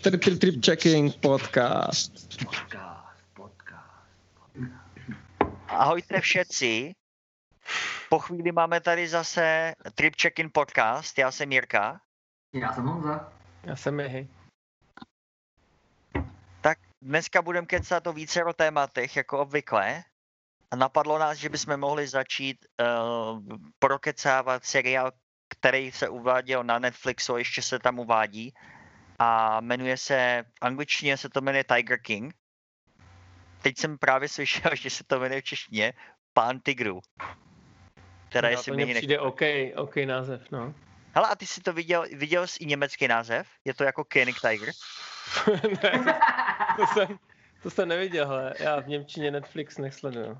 Trip, trip, trip checking podcast. Podcast, podcast. Ahojte všetci. Po chvíli máme tady zase Trip Check-in podcast. Já jsem Jirka. Já jsem Honza. Já jsem Mihy. Dneska budeme kecat o více tématech, jako obvykle. A napadlo nás, že bychom mohli začít uh, prokecávat seriál, který se uváděl na Netflixu, ještě se tam uvádí. A jmenuje se, v angličtině se to jmenuje Tiger King. Teď jsem právě slyšel, že se to jmenuje v češtině Pán Tigru. Teda No, jestli to ne... přijde OK, OK název, no. Hele, a ty jsi to viděl, viděl jsi i německý název? Je to jako Koenig Tiger? ne, to jsem, to jsem neviděl, hele. Já v Němčině Netflix nesleduju.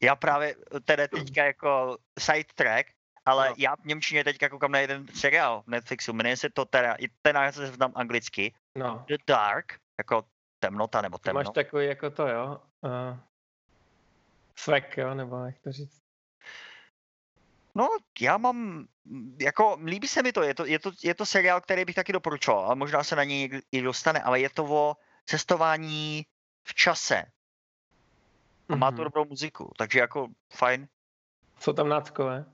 Já právě teda teďka jako sidetrack, ale No. já v Němčině teďka koukám na jeden seriál v Netflixu, jmenuje se to teda, i ten název tam anglicky, No, The Dark, jako temnota nebo temno. máš takový jako to, jo? Uh, svek, jo? Nebo jak to říct? No, já mám, jako líbí se mi to, je to, je to, je to seriál, který bych taky doporučoval, a možná se na něj i dostane, ale je to o cestování v čase. A má to Mhm. dobrou muziku, takže jako fajn. Jsou tam náckové?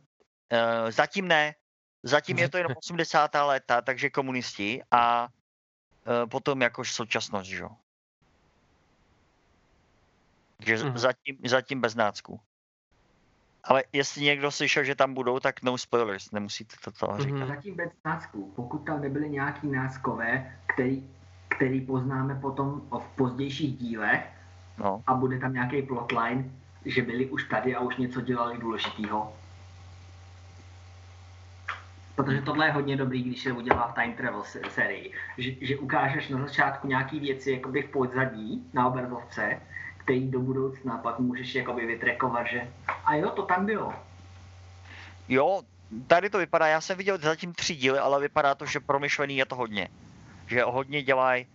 Uh, zatím ne. Zatím je to jenom 80. léta, takže komunisti a uh, potom jakož současnost, že jo. Takže Mhm. zatím, zatím bez nácku. Ale jestli někdo slyšel, že tam budou, tak no spoilers, nemusíte to toho říkat. Mhm. Zatím bez nácků. Pokud tam nebyly nějaký náckové, který, který poznáme potom v pozdějších dílech No. a bude tam nějaký plotline, že byli už tady a už něco dělali důležitýho. Protože tohle je hodně dobrý, když se udělá v Time Travel sérii. Že, že ukážeš na začátku nějaký věci jakoby v pozadí na obrazovce, který do budoucna pak můžeš jakoby vytrekovat, že a jo, to tam bylo. Jo, tady to vypadá, já jsem viděl zatím tři díly, ale vypadá to, že promyšlený je to hodně. Že hodně dělají,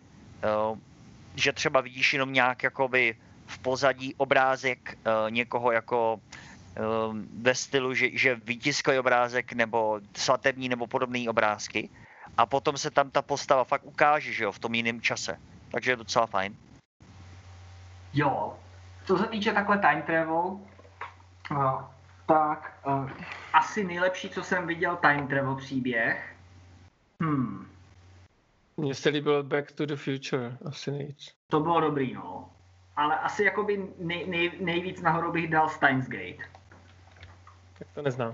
že třeba vidíš jenom nějak jakoby v pozadí obrázek uh, někoho jako uh, ve stylu, že, že vytiskli obrázek nebo svatební nebo podobné obrázky a potom se tam ta postava fakt ukáže, že jo, v tom jiném čase. Takže je docela fajn. Jo, co se týče takhle time travel, tak uh, asi nejlepší, co jsem viděl time travel příběh. Hmm, Mně se líbilo Back to the Future, asi nejvíc. to bylo dobrý, no. Ale asi jakoby nej, nej, nejvíc nahoru bych dal Steins Gate. Tak to neznám.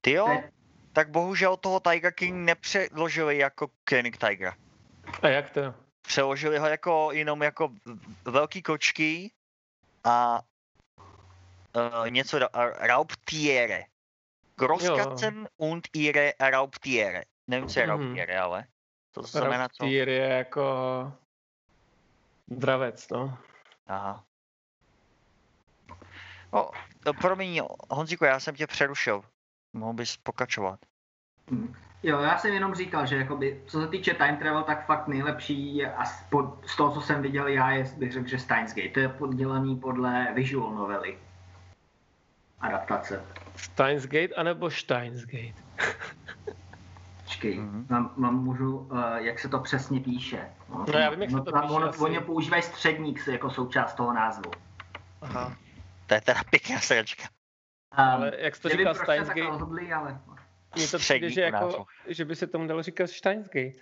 Ty jo, Ne. tak bohužel toho Tiger King nepředložili jako Koenig Tiger. A jak to? přeložili ho jako jenom jako velký kočky a uh, něco da, a Raubtiere. Großkatzen und ihre Raubtiere. Nevím, co je Mhm. Raubtiere, ale to znamená co? Raptor je jako dravec, no. Aha. No, to promiň, Honzíku, já jsem tě přerušil. Mohl bys pokračovat. Jo, já jsem jenom říkal, že jakoby, co se týče time travel, tak fakt nejlepší je pod, z toho, co jsem viděl já, je, bych řekl, že Steins Gate. To je poddělaný podle visual novely. Adaptace. Steins Gate anebo Steins Gate? Počkej, Mhm. mm-hmm. mám, mám můžu, uh, jak se to přesně píše. No, já vím, jak se to tam píše ono, asi. Oni používají středník jako součást toho názvu. Aha. To je teda pěkná sračka. Um, Ale jak jsi to říkal, proč se Steins tak Gate? rozhodli, ale... Mně to přijde, že, jako, že by se tomu dalo říkat Steins Gate.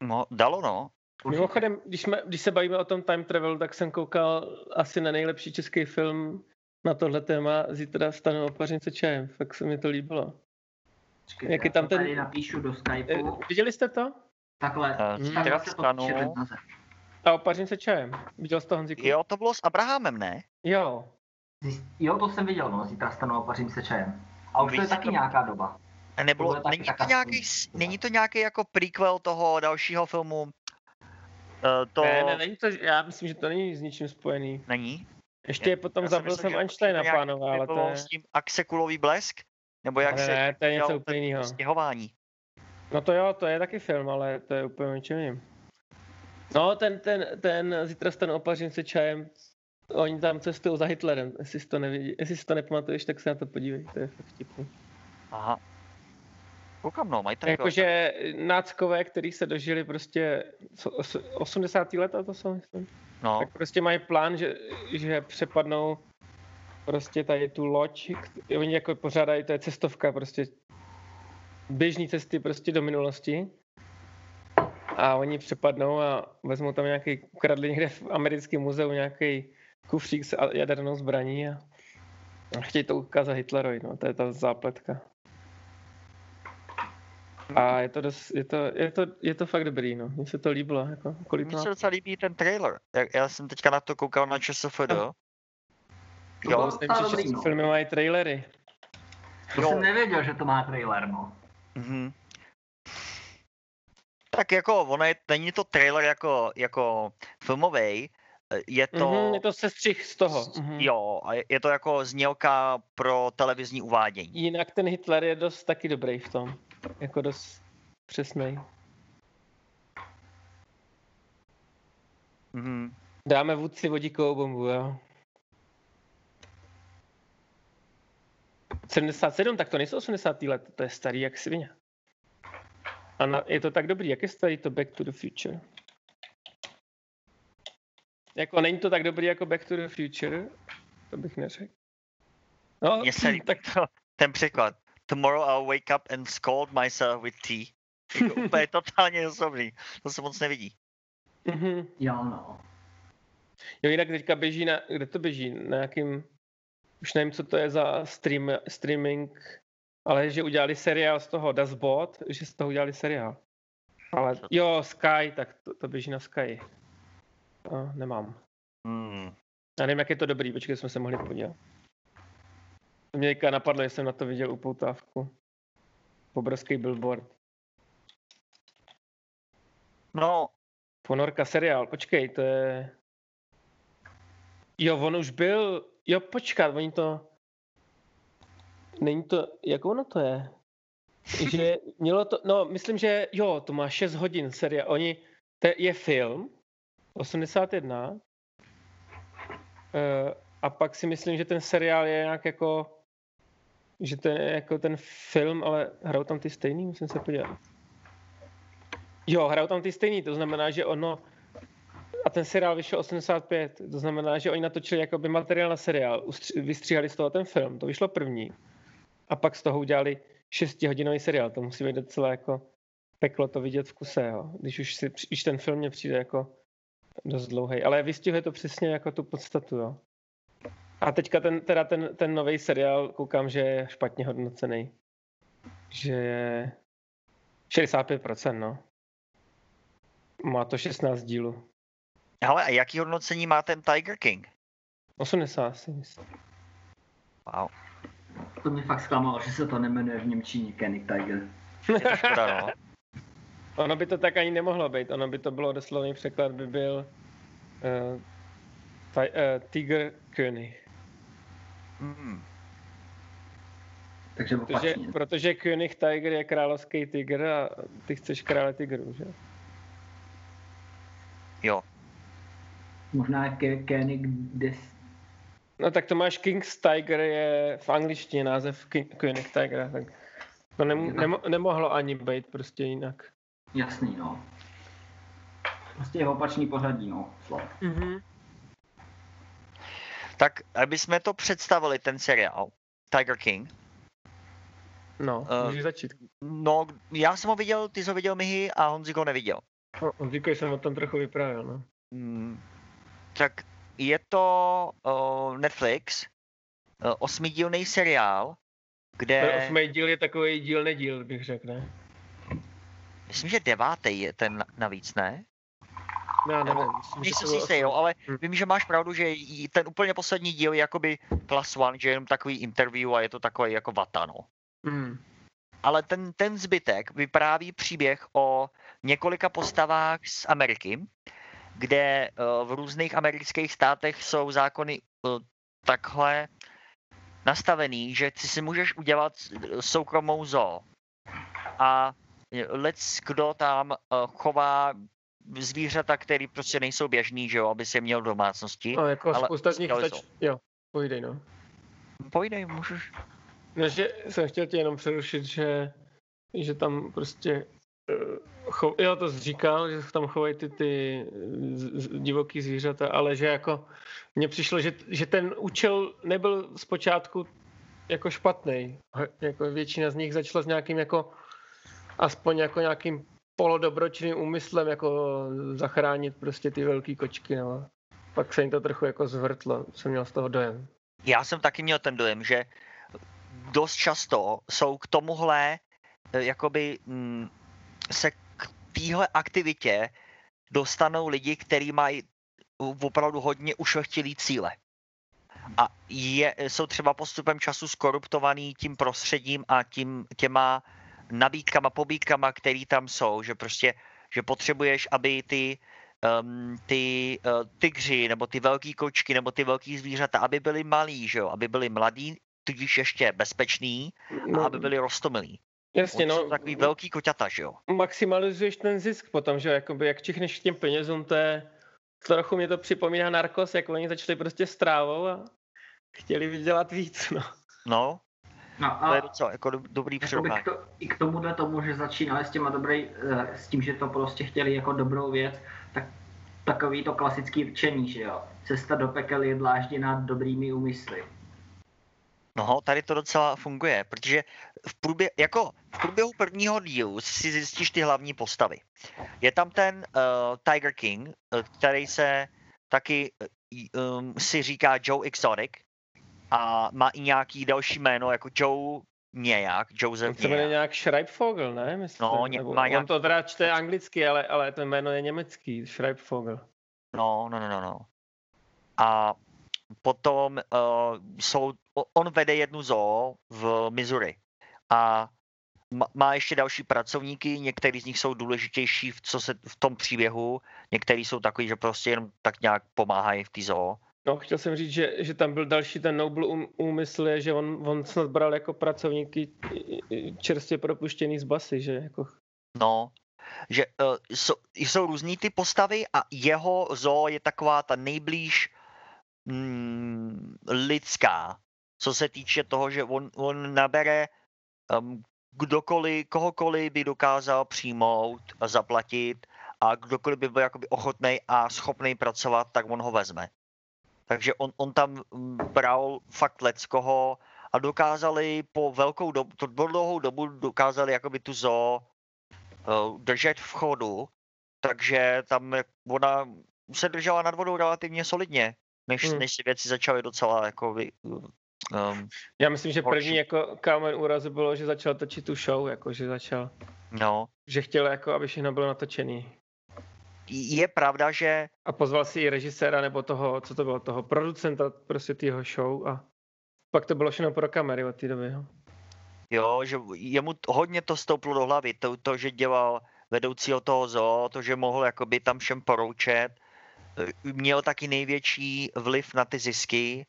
No, dalo no. Mimochodem, když, jsme, když se bavíme o tom time travel, tak jsem koukal asi na nejlepší český film na tohle téma. Zítra stanu opařince čajem. Fakt se mi to líbilo. Počkej, jak je já tam to ten- Tady napíšu do Eh, Skypeu. Viděli jste to? Takhle, Eh, se to ten název. A opařince čajem. Viděl jsi to, Honzíku? Jo, to bylo s Abrahamem, ne? Jo. Jo, to jsem viděl, no, zítra stanu opařím se čajem. A už to je Víš, taky to- nějaká doba. A nebylo, taky není, to nějaký, není to nějaký jako prequel toho dalšího filmu? Uh, to Ne, ne, není to, já myslím, že to není s ničím spojený. není? Ještě je potom zabil jsem Einsteina, pánové, ale to je... S tím Axekulový blesk? Nebo jak Ne, se ne, to je něco úplně ten jinýho. stěhování? No to jo, to je taky film, ale to je úplně něčím jiným. No, ten, ten, ten zítra stanu opařím se čajem, oni tam cestují za Hitlerem, jestli si to, nevidí, jestli si to nepamatuješ, tak se na to podívej, to je fakt vtipný. Aha. Koukám, no, mají tady Jakože náckové, který se dožili prostě 80. leta, to jsou, myslím. No. Tak prostě mají plán, že, že přepadnou prostě tady tu loď, oni jako pořádají, to je cestovka prostě běžní cesty prostě do minulosti a oni přepadnou a vezmou tam nějaký, ukradli někde v americkém muzeu nějaký kufřík s jadernou zbraní a, a chtějí to ukázat Hitlerovi, no, to je ta zápletka. A je to, dost, je to, je to, je to fakt dobrý, no. Mně se to líbilo. Jako, kolik Mně se docela líbí ten trailer. Já, já jsem teďka na to koukal na ČSFD. Jo, jo myslím, že české no. filmy mají trailery. To jo. jsem nevěděl, že to má trailer, no. Mm-hmm. Tak jako, ono je, není to trailer jako, jako filmový, je to... Mm-hmm, je to sestřih z toho. Mm-hmm. Jo, a je, je to jako znělka pro televizní uvádění. Jinak ten Hitler je dost taky dobrý v tom. Jako dost přesný. Mm-hmm. Dáme vůdci vodíkovou bombu, jo. 77, tak to nejsou 80. let, to je starý jak svině. A na, je to tak dobrý, jak je starý to Back to the Future? Jako není to tak dobrý jako Back to the Future, to bych neřekl. No, Mně se tak to, ten překlad. Tomorrow I'll wake up and scold myself with tea. Jako úplně totálně osobný. To se moc nevidí. Mm-hmm. Jo, no. Jo, jinak teďka běží na, kde to běží? Na nějakým, už nevím, co to je za stream, streaming, ale že udělali seriál z toho Das Bot, že z toho udělali seriál. Ale jo, Sky, tak to, to běží na Sky. No, nemám. Hmm. Já nevím, jak je to dobrý, počkej, jsme se mohli podívat. Mě napadlo, že jsem na to viděl upoutávku. Obrovský billboard. No. Ponorka seriál, počkej, to je... Jo, on už byl... Jo, počkat, oni to... Není to... Jak ono to je? že mělo to... No, myslím, že jo, to má 6 hodin seriál. Oni... To je film, 81. Uh, eh, a pak si myslím, že ten seriál je nějak jako že to je jako ten film, ale hrajou tam ty stejný, musím se podívat. Jo, hrajou tam ty stejný, to znamená, že ono, a ten seriál vyšel 85, to znamená, že oni natočili jakoby materiál na seriál, vystříhali z toho ten film, to vyšlo první. A pak z toho udělali 6-hodinový seriál, to musí být docela jako peklo to vidět v kuse, jo. Když už, si, když ten film mě přijde jako dost dlouhý. Ale vystihuje to přesně jako tu podstatu, jo. A teďka ten, teda ten, ten nový seriál, koukám, že je špatně hodnocený. Že je 65%, no. Má to 16 dílů. Ale a jaký hodnocení má ten Tiger King? 80 si myslím. Wow. To mě fakt zklamalo, že se to nemenuje v Němčině Kenny Tiger. škoda, no. ono by to tak ani nemohlo být. Ono by to bylo doslovný překlad, by byl uh, taj, uh, Tiger König. Hmm. Takže protože, protože König Tiger je královský tiger a ty chceš krále tigru, že? Jo. Možná König des... No tak to máš King's Tiger je v angličtině název König Tiger, tak to nem, nemo, nemohlo ani být prostě jinak. Jasný, no. Prostě je opačný pořadí, no, slov. Mm-hmm. Tak, aby jsme to představili, ten seriál, Tiger King. No, uh, můžeš začít. No, já jsem ho viděl, ty jsi ho viděl Mihy a Honziko neviděl. No, Honziko jsem o tom trochu vyprávěl, no. Hmm, tak je to uh, Netflix, uh, osmidílný seriál, kde... Ten osmý díl je takový díl nedíl, bych řekl, ne? Myslím, že devátý je ten navíc, ne? Já nevím. Nejsem si jistý, jo, ale hm. vím, že máš pravdu, že ten úplně poslední díl je jakoby plus one, že je jenom takový interview a je to takový jako vata, no. Hmm. Ale ten, ten zbytek vypráví příběh o několika postavách z Ameriky, kde uh, v různých amerických státech jsou zákony uh, takhle nastavený, že ty si můžeš udělat soukromou zoo. A lec, kdo tam uh, chová zvířata, které prostě nejsou běžný, že jo, aby se měl v domácnosti. No, jako ale spousta z nich stač... Jo, pojdej, no. Pojdej, můžeš. No, že jsem chtěl tě jenom přerušit, že, že tam prostě eh, cho, jo, to jsi říkal, že tam chovají ty, ty divoký zvířata, ale že jako mně přišlo, že, že ten účel nebyl zpočátku jako špatný. Jako většina z nich začala s nějakým jako aspoň jako nějakým polodobročným úmyslem jako zachránit prostě ty velké kočky, no. Pak se jim to trochu jako zvrtlo, jsem měl z toho dojem. Já jsem taky měl ten dojem, že dost často jsou k tomuhle eh, jakoby mm, se k téhle aktivitě dostanou lidi, kteří mají opravdu hodně ušlechtilý cíle. A je, jsou třeba postupem času skoruptovaný tím prostředím a tím, těma nabídkama, pobídkama, které tam jsou, že prostě, že potřebuješ, aby ty, um, ty uh, tygři, nebo ty velký kočky, nebo ty velký zvířata, aby byly malí, že jo, aby byly mladí, tudíž ještě bezpečný, no. a aby byly rostomilí. Jasně, no. takový velký koťata, že jo. Maximalizuješ ten zisk potom, že jakoby, jak čichneš k těm penězům, to je, trochu mě to připomíná narkos, jak oni začali prostě s trávou a chtěli vydělat víc, no. No, No a to je docela jako dobrý přirovnání. To, I k tomuhle tomu, že začínali s těma dobrý, eh, s tím, že to prostě chtěli jako dobrou věc, tak takový to klasický rčení, že jo. Cesta do pekel je dlážděná dobrými úmysly. No, tady to docela funguje, protože v průběhu, jako v průběhu prvního dílu si zjistíš ty hlavní postavy. Je tam ten uh, Tiger King, uh, který se taky um, si říká Joe Exotic a má i nějaký další jméno, jako Joe nějak, Joseph To jmenuje nějak Schreibvogel, ne? Myslím, no, ně, má nějak... On to teda čte anglicky, ale, ale to jméno je německý, Schreibvogel. No, no, no, no, no. A potom uh, jsou, on vede jednu zoo v Missouri a má ještě další pracovníky, některý z nich jsou důležitější v, co se, v tom příběhu, některý jsou takový, že prostě jenom tak nějak pomáhají v té zoo. No, chtěl jsem říct, že, že tam byl další ten noble úmysl, je, že on, on snad bral jako pracovníky čerstvě propuštěný z basy, že jako... No, že uh, jsou, jsou různý ty postavy a jeho zoo je taková ta nejblíž mm, lidská, co se týče toho, že on, on nabere um, kdokoliv, kohokoliv by dokázal přijmout a zaplatit a kdokoliv by byl jakoby ochotný a schopný pracovat, tak on ho vezme. Takže on, on tam mm, bral fakt leckoho a dokázali po velkou dobu, to dlouhou dobu dokázali jakoby tu zoo uh, držet v chodu, takže tam ona se držela nad vodou relativně solidně než, hmm. než si věci začaly docela jako vy, um, Já myslím, že první jako kámen úrazu bylo, že začal točit tu show, jako že začal. No. Že chtěl, jako, aby všechno bylo natočený. Je pravda, že... A pozval si i režiséra nebo toho, co to bylo, toho producenta prostě tého show a pak to bylo všechno pro kamery od té doby. Jo. jo, že jemu hodně to stouplo do hlavy, to, to že dělal vedoucího toho zoo, to, že mohl jakoby tam všem poroučet, měl taky největší vliv na ty zisky,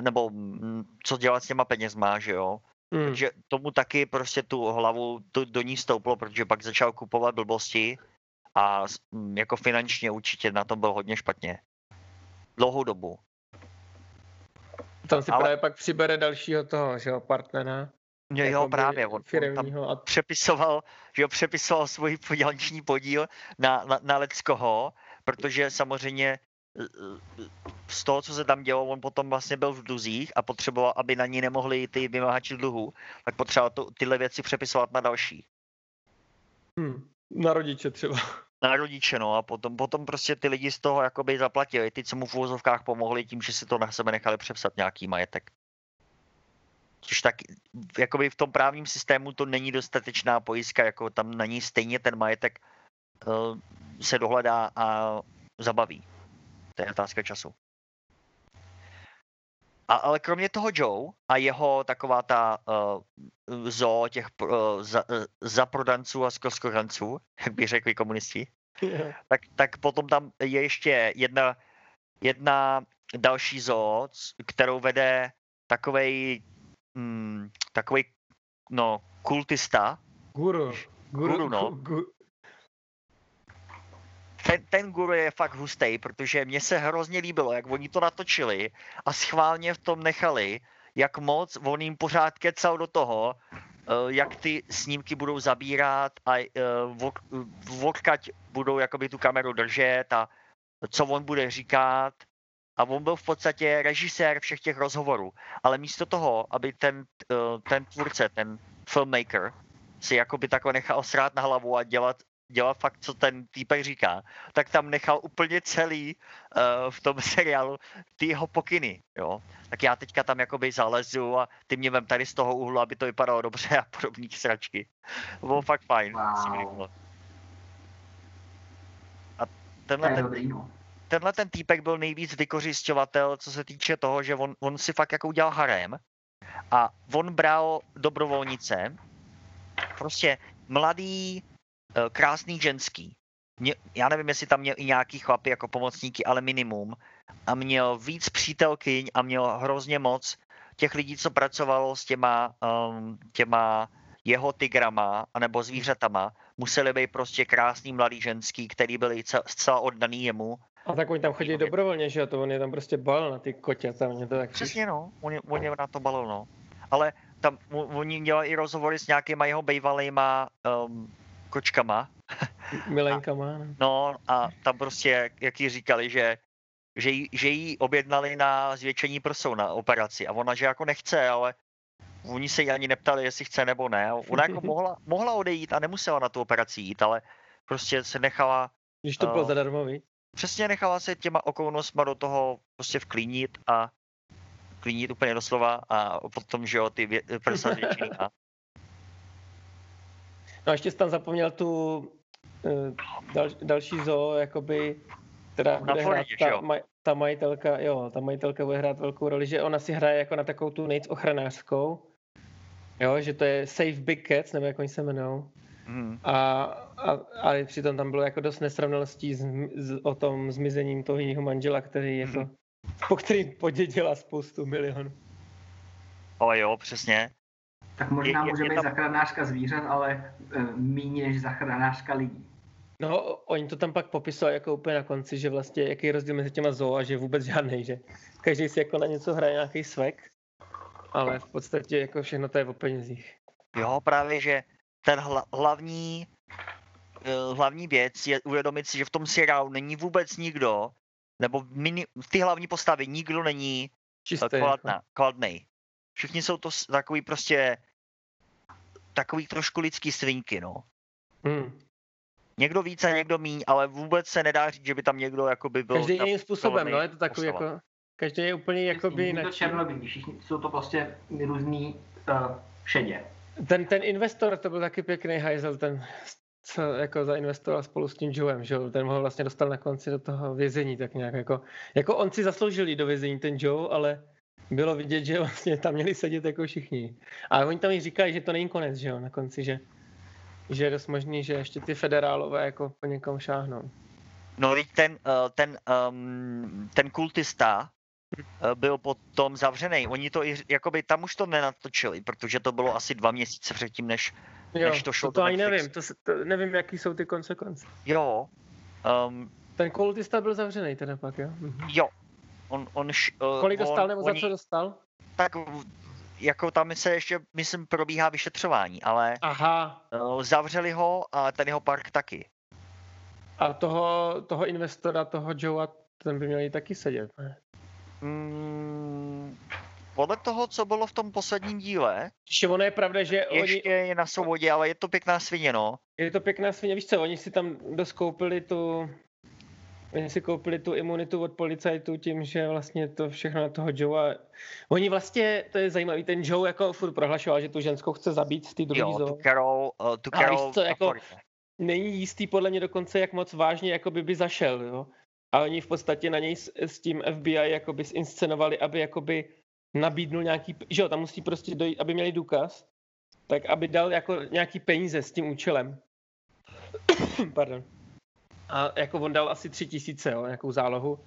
nebo co dělat s těma penězma, že jo. Mm. Takže tomu taky prostě tu hlavu tu, do ní stouplo, protože pak začal kupovat blbosti a jako finančně určitě na tom byl hodně špatně. Dlouhou dobu. Tam si Ale... právě pak přibere dalšího toho, že jo, partnera. Jo, jo právě, on, on tam a... přepisoval, že jo, přepisoval svůj podílniční podíl na, na, na Leckoho protože samozřejmě e, e, z toho, co se tam dělo, on potom vlastně byl v dluzích a potřeboval, aby na ní nemohli ty vymáhači dluhu, tak potřeboval to, tyhle věci přepisovat na další. Hmm, na rodiče třeba. Na rodiče, no a potom, potom prostě ty lidi z toho jakoby zaplatili, ty, co mu v úvozovkách pomohli tím, že si to na sebe nechali přepsat nějaký majetek. Což tak, jakoby v tom právním systému to není dostatečná pojistka, jako tam na ní stejně ten majetek uh, se dohledá a zabaví. To je otázka času. A, ale kromě toho Joe a jeho taková ta uh, zoo těch uh, za, uh, zaprodanců a zkoskoranců, jak by řekli komunisti, yeah. tak, tak potom tam je ještě jedna, jedna další zoo, kterou vede takovej, mm, takovej no, kultista. Guru. Guru, no. Gu, ten, ten guru je fakt hustý, protože mně se hrozně líbilo, jak oni to natočili a schválně v tom nechali, jak moc on jim pořád kecal do toho, eh, jak ty snímky budou zabírat a eh, odkaď budou jakoby tu kameru držet a co on bude říkat. A on byl v podstatě režisér všech těch rozhovorů. Ale místo toho, aby ten, eh, ten tvůrce, ten filmmaker, si jakoby takhle nechal srát na hlavu a dělat dělat fakt, co ten týpek říká, tak tam nechal úplně celý uh, v tom seriálu ty jeho pokyny, jo. Tak já teďka tam jakoby zalezu a ty mě vem tady z toho úhlu, aby to vypadalo dobře a podobný sračky. Bylo fakt fajn. Wow. A tenhle ten, no. tenhle ten týpek byl nejvíc vykořišťovatel, co se týče toho, že on, on si fakt jako udělal harem a on bral dobrovolnice, prostě mladý krásný ženský. Mě, já nevím, jestli tam měl i nějaký chlapy jako pomocníky, ale minimum. A měl víc přítelkyň a měl hrozně moc těch lidí, co pracovalo s těma, um, těma jeho tigrama anebo zvířatama, museli být prostě krásný mladý ženský, který byli zcela oddaný jemu. A tak oni tam chodí dobrovolně, že jo? To on je tam prostě bal na ty kotě, tam to tak Přesně no, on je, on je na to balil, no. Ale tam oni dělali i rozhovory s nějakýma jeho bejvalýma um, kočkama. Milenkama. No. no a tam prostě, jak jí říkali, že že jí, že jí objednali na zvětšení prsou na operaci a ona, že jako nechce, ale oni se jí ani neptali, jestli chce nebo ne. Ona jako mohla, mohla odejít a nemusela na tu operaci jít, ale prostě se nechala... Když to bylo uh, zadarmo. Přesně nechala se těma okolnostma do toho prostě vklínit a klínit úplně doslova a potom, že jo, ty vě- prsa zvětšený a No a ještě jsi tam zapomněl tu uh, dal, další zoo, jakoby, která bude hrát ta, maj, ta majitelka, jo, ta majitelka bude hrát velkou roli, že ona si hraje jako na takovou tu nejc ochranářskou, jo, že to je Safe Big Cats, nebo jak oni se jmenou. Mm. A, a, ale přitom tam bylo jako dost nesrovnalostí z, z, o tom zmizením toho jiného manžela, který jako, mm. po kterým podědila spoustu milionů. Ale jo, přesně. Tak možná je, může je být tam... zachranářka zvířat, ale e, méně než zachranářka lidí. No, oni to tam pak popisovali jako úplně na konci, že vlastně jaký je rozdíl mezi těma zoo a že vůbec žádný, že každý si jako na něco hraje nějaký svek, ale v podstatě jako všechno to je o penězích. Jo, právě, že ten hla, hlavní, uh, hlavní věc je uvědomit si, že v tom seriálu není vůbec nikdo, nebo mini, v ty hlavní postavy nikdo není Čistý, jako. kladnej. Všichni jsou to takový prostě takový trošku lidský svinky, no. Hmm. Někdo víc a někdo míň, ale vůbec se nedá říct, že by tam někdo jako by byl... Každý jiným způsobem, no, je to takový jako... Každý je úplně jako by jinak. to černobílý, všichni jsou to prostě různý uh, šedě. Ten, ten investor, to byl taky pěkný hajzel, ten co jako zainvestoval spolu s tím Joem, že ten ho vlastně dostal na konci do toho vězení, tak nějak jako, jako on si zasloužil do vězení ten Joe, ale bylo vidět, že vlastně tam měli sedět jako všichni. A oni tam i říkají, že to není konec, že jo, na konci, že, že je dost možný, že ještě ty federálové jako po někom šáhnou. No, ten, uh, ten, um, ten kultista uh, byl potom zavřený. Oni to i, jakoby tam už to nenatočili, protože to bylo asi dva měsíce předtím, než, jo, než to šlo to, to ani nevím, to, to, nevím, jaký jsou ty konsekvence. Jo. Um, ten kultista byl zavřený teda pak, jo? Mhm. Jo, On, on, uh, Kolik dostal on, nebo za co dostal? Tak jako tam se ještě, myslím, probíhá vyšetřování, ale Aha. Uh, zavřeli ho a ten jeho park taky. A toho, toho investora, toho Joea, ten by měl i taky sedět, ne? Mm, podle toho, co bylo v tom posledním díle. Ještě ono je pravda, že Ještě oni... je na svobodě, ale je to pěkná svině, no. Je to pěkná svině, víš co, oni si tam doskoupili tu, Oni si koupili tu imunitu od policajtů tím, že vlastně to všechno na toho Joe. Oni vlastně, to je zajímavý, ten Joe jako furt prohlašoval, že tu ženskou chce zabít z té druhé Jo, tu Carol, uh, tu Carol víš co, jako, není jistý podle mě dokonce, jak moc vážně jako by, by zašel, jo. A oni v podstatě na něj s, s tím FBI jakoby zinscenovali, aby jakoby nabídnul nějaký, že jo, tam musí prostě dojít, aby měli důkaz, tak aby dal jako nějaký peníze s tím účelem. Pardon. A jako on dal asi tři tisíce, jo, nějakou zálohu.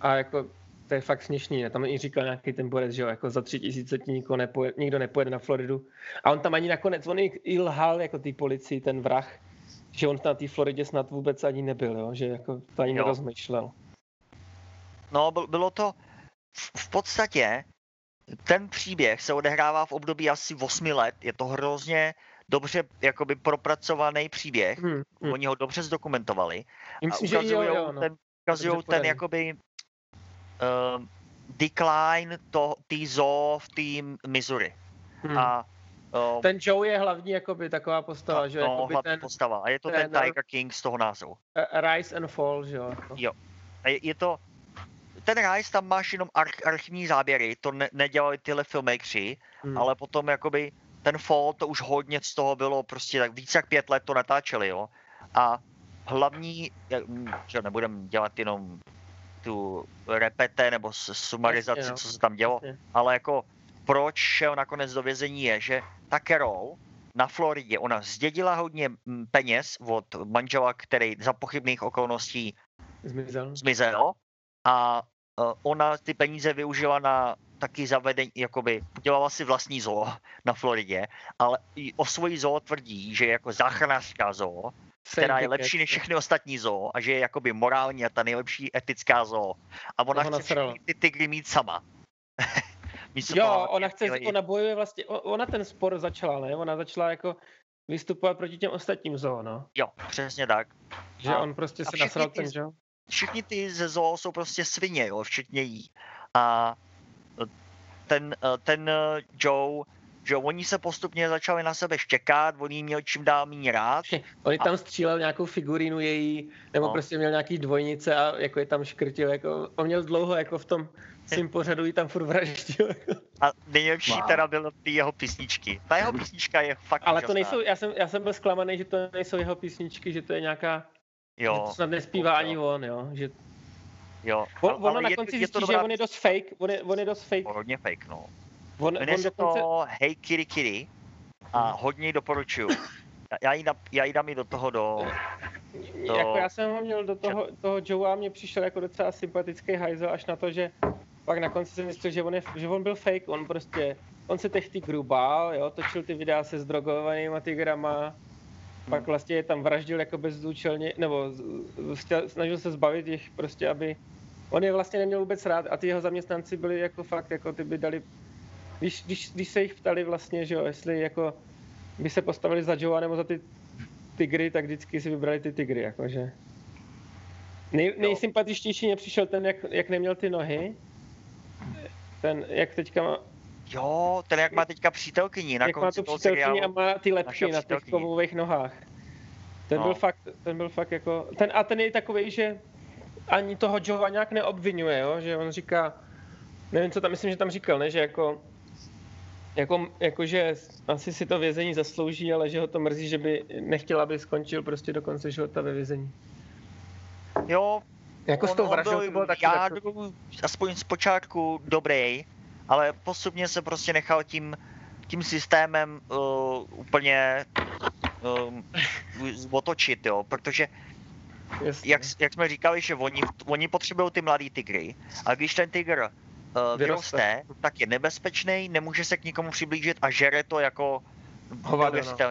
A jako to je fakt směšný. Ne? Tam i říkal nějaký ten borec, že jo, jako za tři tisíce ti nikdo nepojede, nikdo nepojede na Floridu. A on tam ani nakonec, on i, lhal jako ty policii, ten vrah, že on na té Floridě snad vůbec ani nebyl, jo? že jako to ani Jo. nerozmýšlel. No, byl- bylo to v, v podstatě, ten příběh se odehrává v období asi 8 let. Je to hrozně dobře jakoby propracovaný příběh. Hmm, hmm. Oni ho dobře zdokumentovali. A Myslím, ukazujou jo, no. ten, ukazujou ten jakoby uh, decline to, tý zoo v tým Missouri. Hmm. A uh, Ten Joe je hlavní jakoby taková postava, že no, hlavní ten postava. A je to ten- ten Tiger King z toho názvu. uh, Rise and Fall, že jo. Jako. Jo. A je, je to, ten Rise tam máš jenom arch, archivní záběry, to ne, nedělali tyhle filmmakři, Hmm. ale potom jakoby ten Fall, to už hodně z toho bylo prostě tak víc jak pět let to natáčeli, jo. A hlavní, jak- m, že nebudem dělat jenom tu repete nebo sumarizaci, Jasně, no. co se tam dělo, Jasně. ale jako proč šel nakonec do vězení je, že ta Carol na Floridě, ona zdědila hodně mm, peněz od manžela, který za pochybných okolností Zmizel. zmizel a uh, ona ty peníze využila na taky zavedení, jakoby udělala si vlastní zoo na Floridě, ale i o svojí zoo tvrdí, že je jako záchranářská zoo, která je lepší než všechny ostatní zoo a že je jakoby morální a ta nejlepší etická zoo. A ona Toho chce ty tygry mít sama. Místo Jo, toho, ona chce, měli- ona bojuje vlastně, ona ten spor začala, ne? Ona začala jako vystupovat proti těm ostatním zoo, no. Jo, přesně tak. Že A- on prostě se nasral ty ten, že jo? všichni ty ze zoo jsou prostě svině, jo, včetně jí. A ten, eh, ten eh, Joe, že oni se postupně začali na sebe štěkat, on jí měl čím dál méně rád. On tam střílel nějakou figurínu její, nebo No. prostě měl nějaký dvojnice a jako je tam škrtil, jako on měl dlouho jako v tom svým pořadu jí tam furt vraždil. Jako. A nejlepší Wow. teda bylo ty jeho písničky. Ta jeho písnička je fakt Ale to nejsou, já jsem, já jsem byl zklamaný, že to nejsou jeho písničky, že to je nějaká, že Jo, to snad nespívá jo. ani on, jo. Že, jo. on, ono ale na je- konci je to zjistí, že on je dost fake, on je, on je dost fake. písnička, hodně fake, no. On, Jmenuje on se dokonce, to Hey Kitty Kitty a Hmm. hodně ji doporučuju. Já- ji, dám, já ji dám i do toho do... to- jako já jsem ho měl do toho, toho Joe a mně přišel jako docela sympatický hajzel, až na to, že pak na konci jsem zjistil, že on, je, že on byl fake, on prostě, on se těch tygrů bál, jo, točil ty videa se zdrogovanýma tygrama, pak vlastně je tam vraždil jako bezúčelně, nebo snažil se zbavit jich prostě, aby, on je vlastně neměl vůbec rád a ty jeho zaměstnanci byli jako fakt, jako ty by dali, když, když, když se jich ptali vlastně, že jo, jestli jako by se postavili za Joe nebo za ty tygry, tak vždycky si vybrali ty tygry, jakože. Nej, nejsympatičtější mě přišel ten, jak, jak neměl ty nohy. Ten, jak teďka má, Jo, ten jak má teďka přítelkyni na jak má konci tu toho přítelkyni a má ty lepky Naše na těch kovových nohách. Ten No. byl fakt, ten byl fakt jako, ten, a ten je takový, že ani toho Joea nějak neobvinuje, jo? že on říká, nevím co tam, myslím, že tam říkal, ne, že jako, jako, jako že asi si to vězení zaslouží, ale že ho to mrzí, že by nechtěl, aby skončil prostě do konce života ve vězení. Jo, Jako s on, tou on vraždou byl to bylo taky v tak, aspoň z počátku dobrý, ale postupně se prostě nechal tím, tím systémem uh, úplně um, otočit, jo, protože jasně. jak, jak jsme říkali, že oni, oni potřebují ty mladý tygry, a když ten tygr uh, Vyroste. vyroste, tak je nebezpečný, nemůže se k nikomu přiblížit a žere to jako Hovado, no.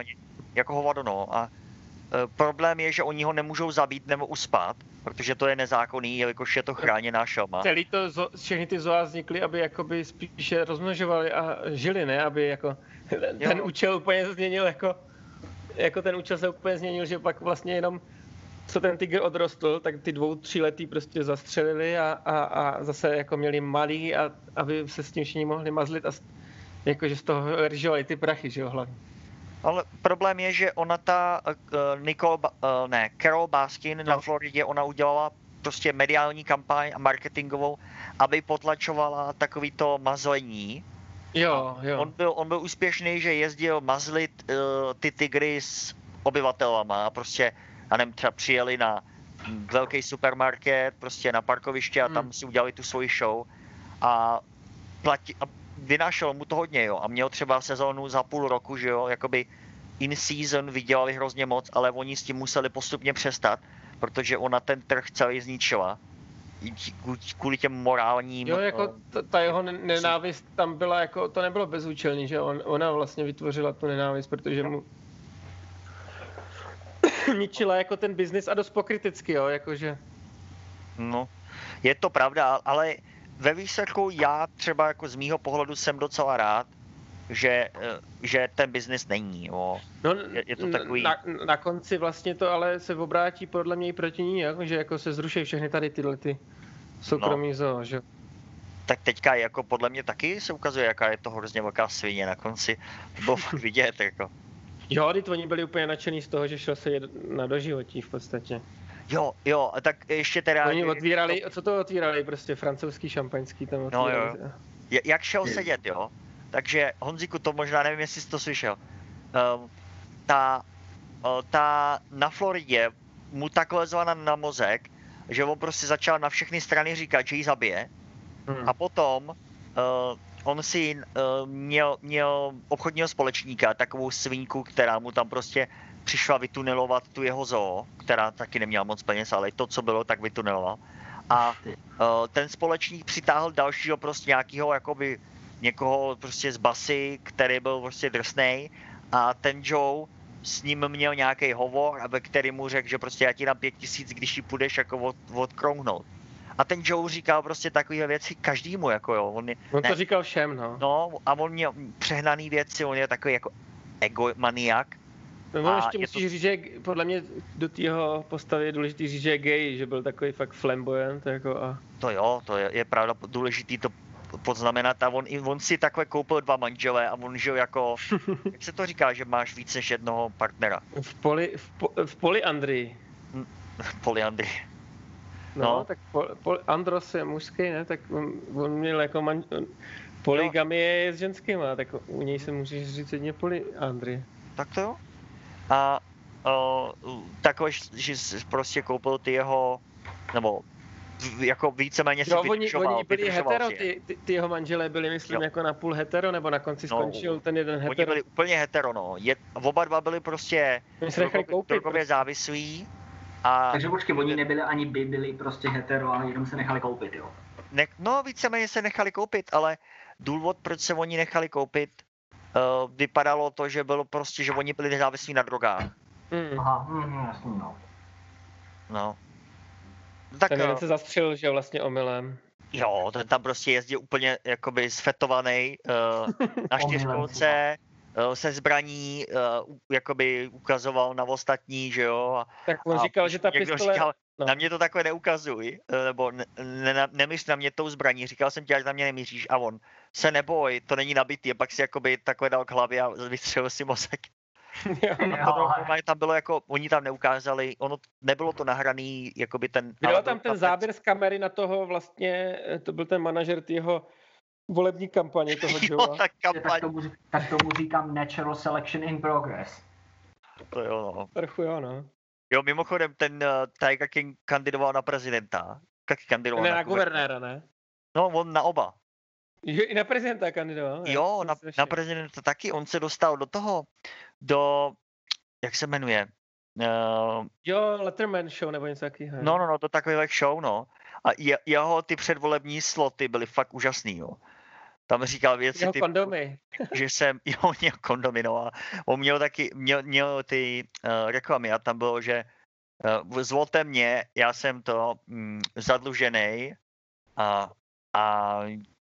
Jako hovado, no. A e, problém je, že oni ho nemůžou zabít nebo uspat, protože to je nezákonný, jelikož je to chráněná šelma. Celý to, zo- všechny ty zoa vznikly, aby jakoby spíše rozmnožovali a žili, ne? Aby jako ten, ten Jo. účel úplně změnil jako, jako ten účel se úplně změnil, že pak vlastně jenom co ten tygr odrostl, tak ty dvou, tříletý prostě zastřelili a, a, a zase jako měli malý a aby se s tím všichni mohli mazlit a jakože z toho ržovali ty prachy, že jo, hlavně. Ale problém je, že ona ta uh, Nicole, uh, ne, Carol Baskin na No. Floridě, ona udělala prostě mediální kampaň a marketingovou, aby potlačovala takový to mazlení. Jo, jo. On byl, on byl úspěšný, že jezdil mazlit uh, ty tygry s obyvatelama a prostě, já nevím, třeba přijeli na velký supermarket, prostě na parkoviště a Hmm. tam si udělali tu svoji show. A, plati, a vynášelo mu to hodně, jo, a měl třeba sezónu za půl roku, že jo, jakoby in season vydělali hrozně moc, ale oni s tím museli postupně přestat, protože ona ten trh celý zničila. Kvůli těm morálním... Jo, jako eh, ta, ta jeho ne- nenávist tam byla jako, to nebylo bezúčelný, že on, ona vlastně vytvořila tu nenávist, protože mu ničila jako ten biznis a dost pokriticky, jo, jakože. No, je to pravda, ale ve výsledku já třeba jako z mýho pohledu jsem docela rád, že, eh, že ten biznis není. Jo. No, Je- je to takový- na, na, konci vlastně to ale se obrátí podle mě i proti ní, jako, že jako se zruší všechny tady tyhle ty soukromí no. zoo, že? Tak teďka jako podle mě taky se ukazuje, jaká je to hrozně velká svině na konci. To bylo vidět, jako. Jo, teď oni byli úplně nadšený z toho, že šel se na doživotí v podstatě. Jo, jo, tak ještě teda... Oni otvírali, co to otvírali, prostě francouzský šampaňský tam No, otvírali. jo. J- jak šel sedět, jo? Takže Honziku, to možná nevím, jestli jsi to slyšel. Um, ta, uh, ta na Floridě mu tak lezla na, na mozek, že on prostě začal na všechny strany říkat, že ji zabije. Hmm. A potom uh, on si uh, měl, měl obchodního společníka, takovou svínku, která mu tam prostě přišla vytunelovat tu jeho zoo, která taky neměla moc peněz, ale to, co bylo, tak vytuneloval. A uh, ten společník přitáhl dalšího prostě nějakého jakoby někoho prostě z basy, který byl prostě drsnej a ten Joe s ním měl nějaký hovor, ve který mu řekl, že prostě já ti dám pět tisíc, když ji půjdeš jako od, odkrouhnout. A ten Joe říkal prostě takové věci každému, jako jo. On je, On ne. to říkal všem, no. no, a on měl přehnaný věci, on je takový jako egomaniak. No, on A ještě je musíš to- říct, že podle mě do tého postavy je důležité říct, že je gay, že byl takový fakt flamboyant, jako a... To jo, to je, je pravda důležitý to podznamenat a on, on si takhle koupil dva manžele a on žil jako, jak se to říká, že máš víc než jednoho partnera, V, poli, v, po, v polyandrii. polyandry. No, No. no. tak pol, pol, Andros je mužský, ne? Tak on, on měl jako man, on, polygamie je s ženskýma, tak u něj se můžeš říct jedně polyandrie. Tak to jo. A o, takhle, že jsi prostě koupil ty jeho, nebo jako víceméně si No, oni, oni byli hetero, ty, ty, ty, jeho manželé byli, myslím, Jo. jako napůl hetero, nebo na konci No, skončil ten jeden Oni hetero. byli úplně hetero, no. Je, oba dva byli prostě Oni drogově- koupit. drogově prostě. závislí. A Takže počkej, oni nebyli ani by, byli prostě hetero, ale jenom se nechali koupit, jo. ne, no víceméně se nechali koupit, ale důvod, proč se oni nechali koupit, uh, vypadalo to, že bylo prostě, že oni byli nezávislí na drogách. Mm. Aha, hm, jasný, no. No. Tak Ten jeden eh, se zastřelil, že jo, vlastně omylem. jo, ten tam prostě jezdí úplně jakoby sfetovaný uh, na Omylem čtyřkolce, se zbraní, uh, jakoby ukazoval na ostatní, že jo. A, Tak on a říkal, že ta pistole... Říkal, no. Na mě to takhle neukazuj, eh, nebo ne, ne, nemíř na mě tou zbraní. Říkal jsem ti, ať na mě nemíříš a on se neboj, to není nabitý. A pak si jakoby takhle dal k hlavě a vystřelil si mozek. Jo. A to normálně tam bylo jako, oni tam neukázali, ono nebylo to nahraný, jakoby ten... Byl tam ten záběr z kamery na toho vlastně, eh, to byl ten manažer jeho volební kampaně toho Jo, Joea. tak Tak kampaň, tomu, ř- tak tomu říkám natural selection in progress. to jo, no. Trochu jo, no. Jo, mimochodem, ten uh, Tiger King kandidoval na prezidenta. Taky kandidoval Ne, na, na guvernéra, ne? No, on na oba. Jo, i na prezidenta kandidoval. ne? Jo, na, na prezidenta taky. On se dostal do toho, do, jak se jmenuje? Uh, Jo, Letterman show nebo něco takového. no, no, no, to takových show, no. A je, jeho ty předvolební sloty byly fakt úžasný, jo. Tam říkal věci typu, kondomy. že jsem, jo, měl kondomy, no a on měl taky, měl, měl ty uh, reklamy a tam bylo, že uh, zvolte mě, já jsem to mm, zadlužený a, a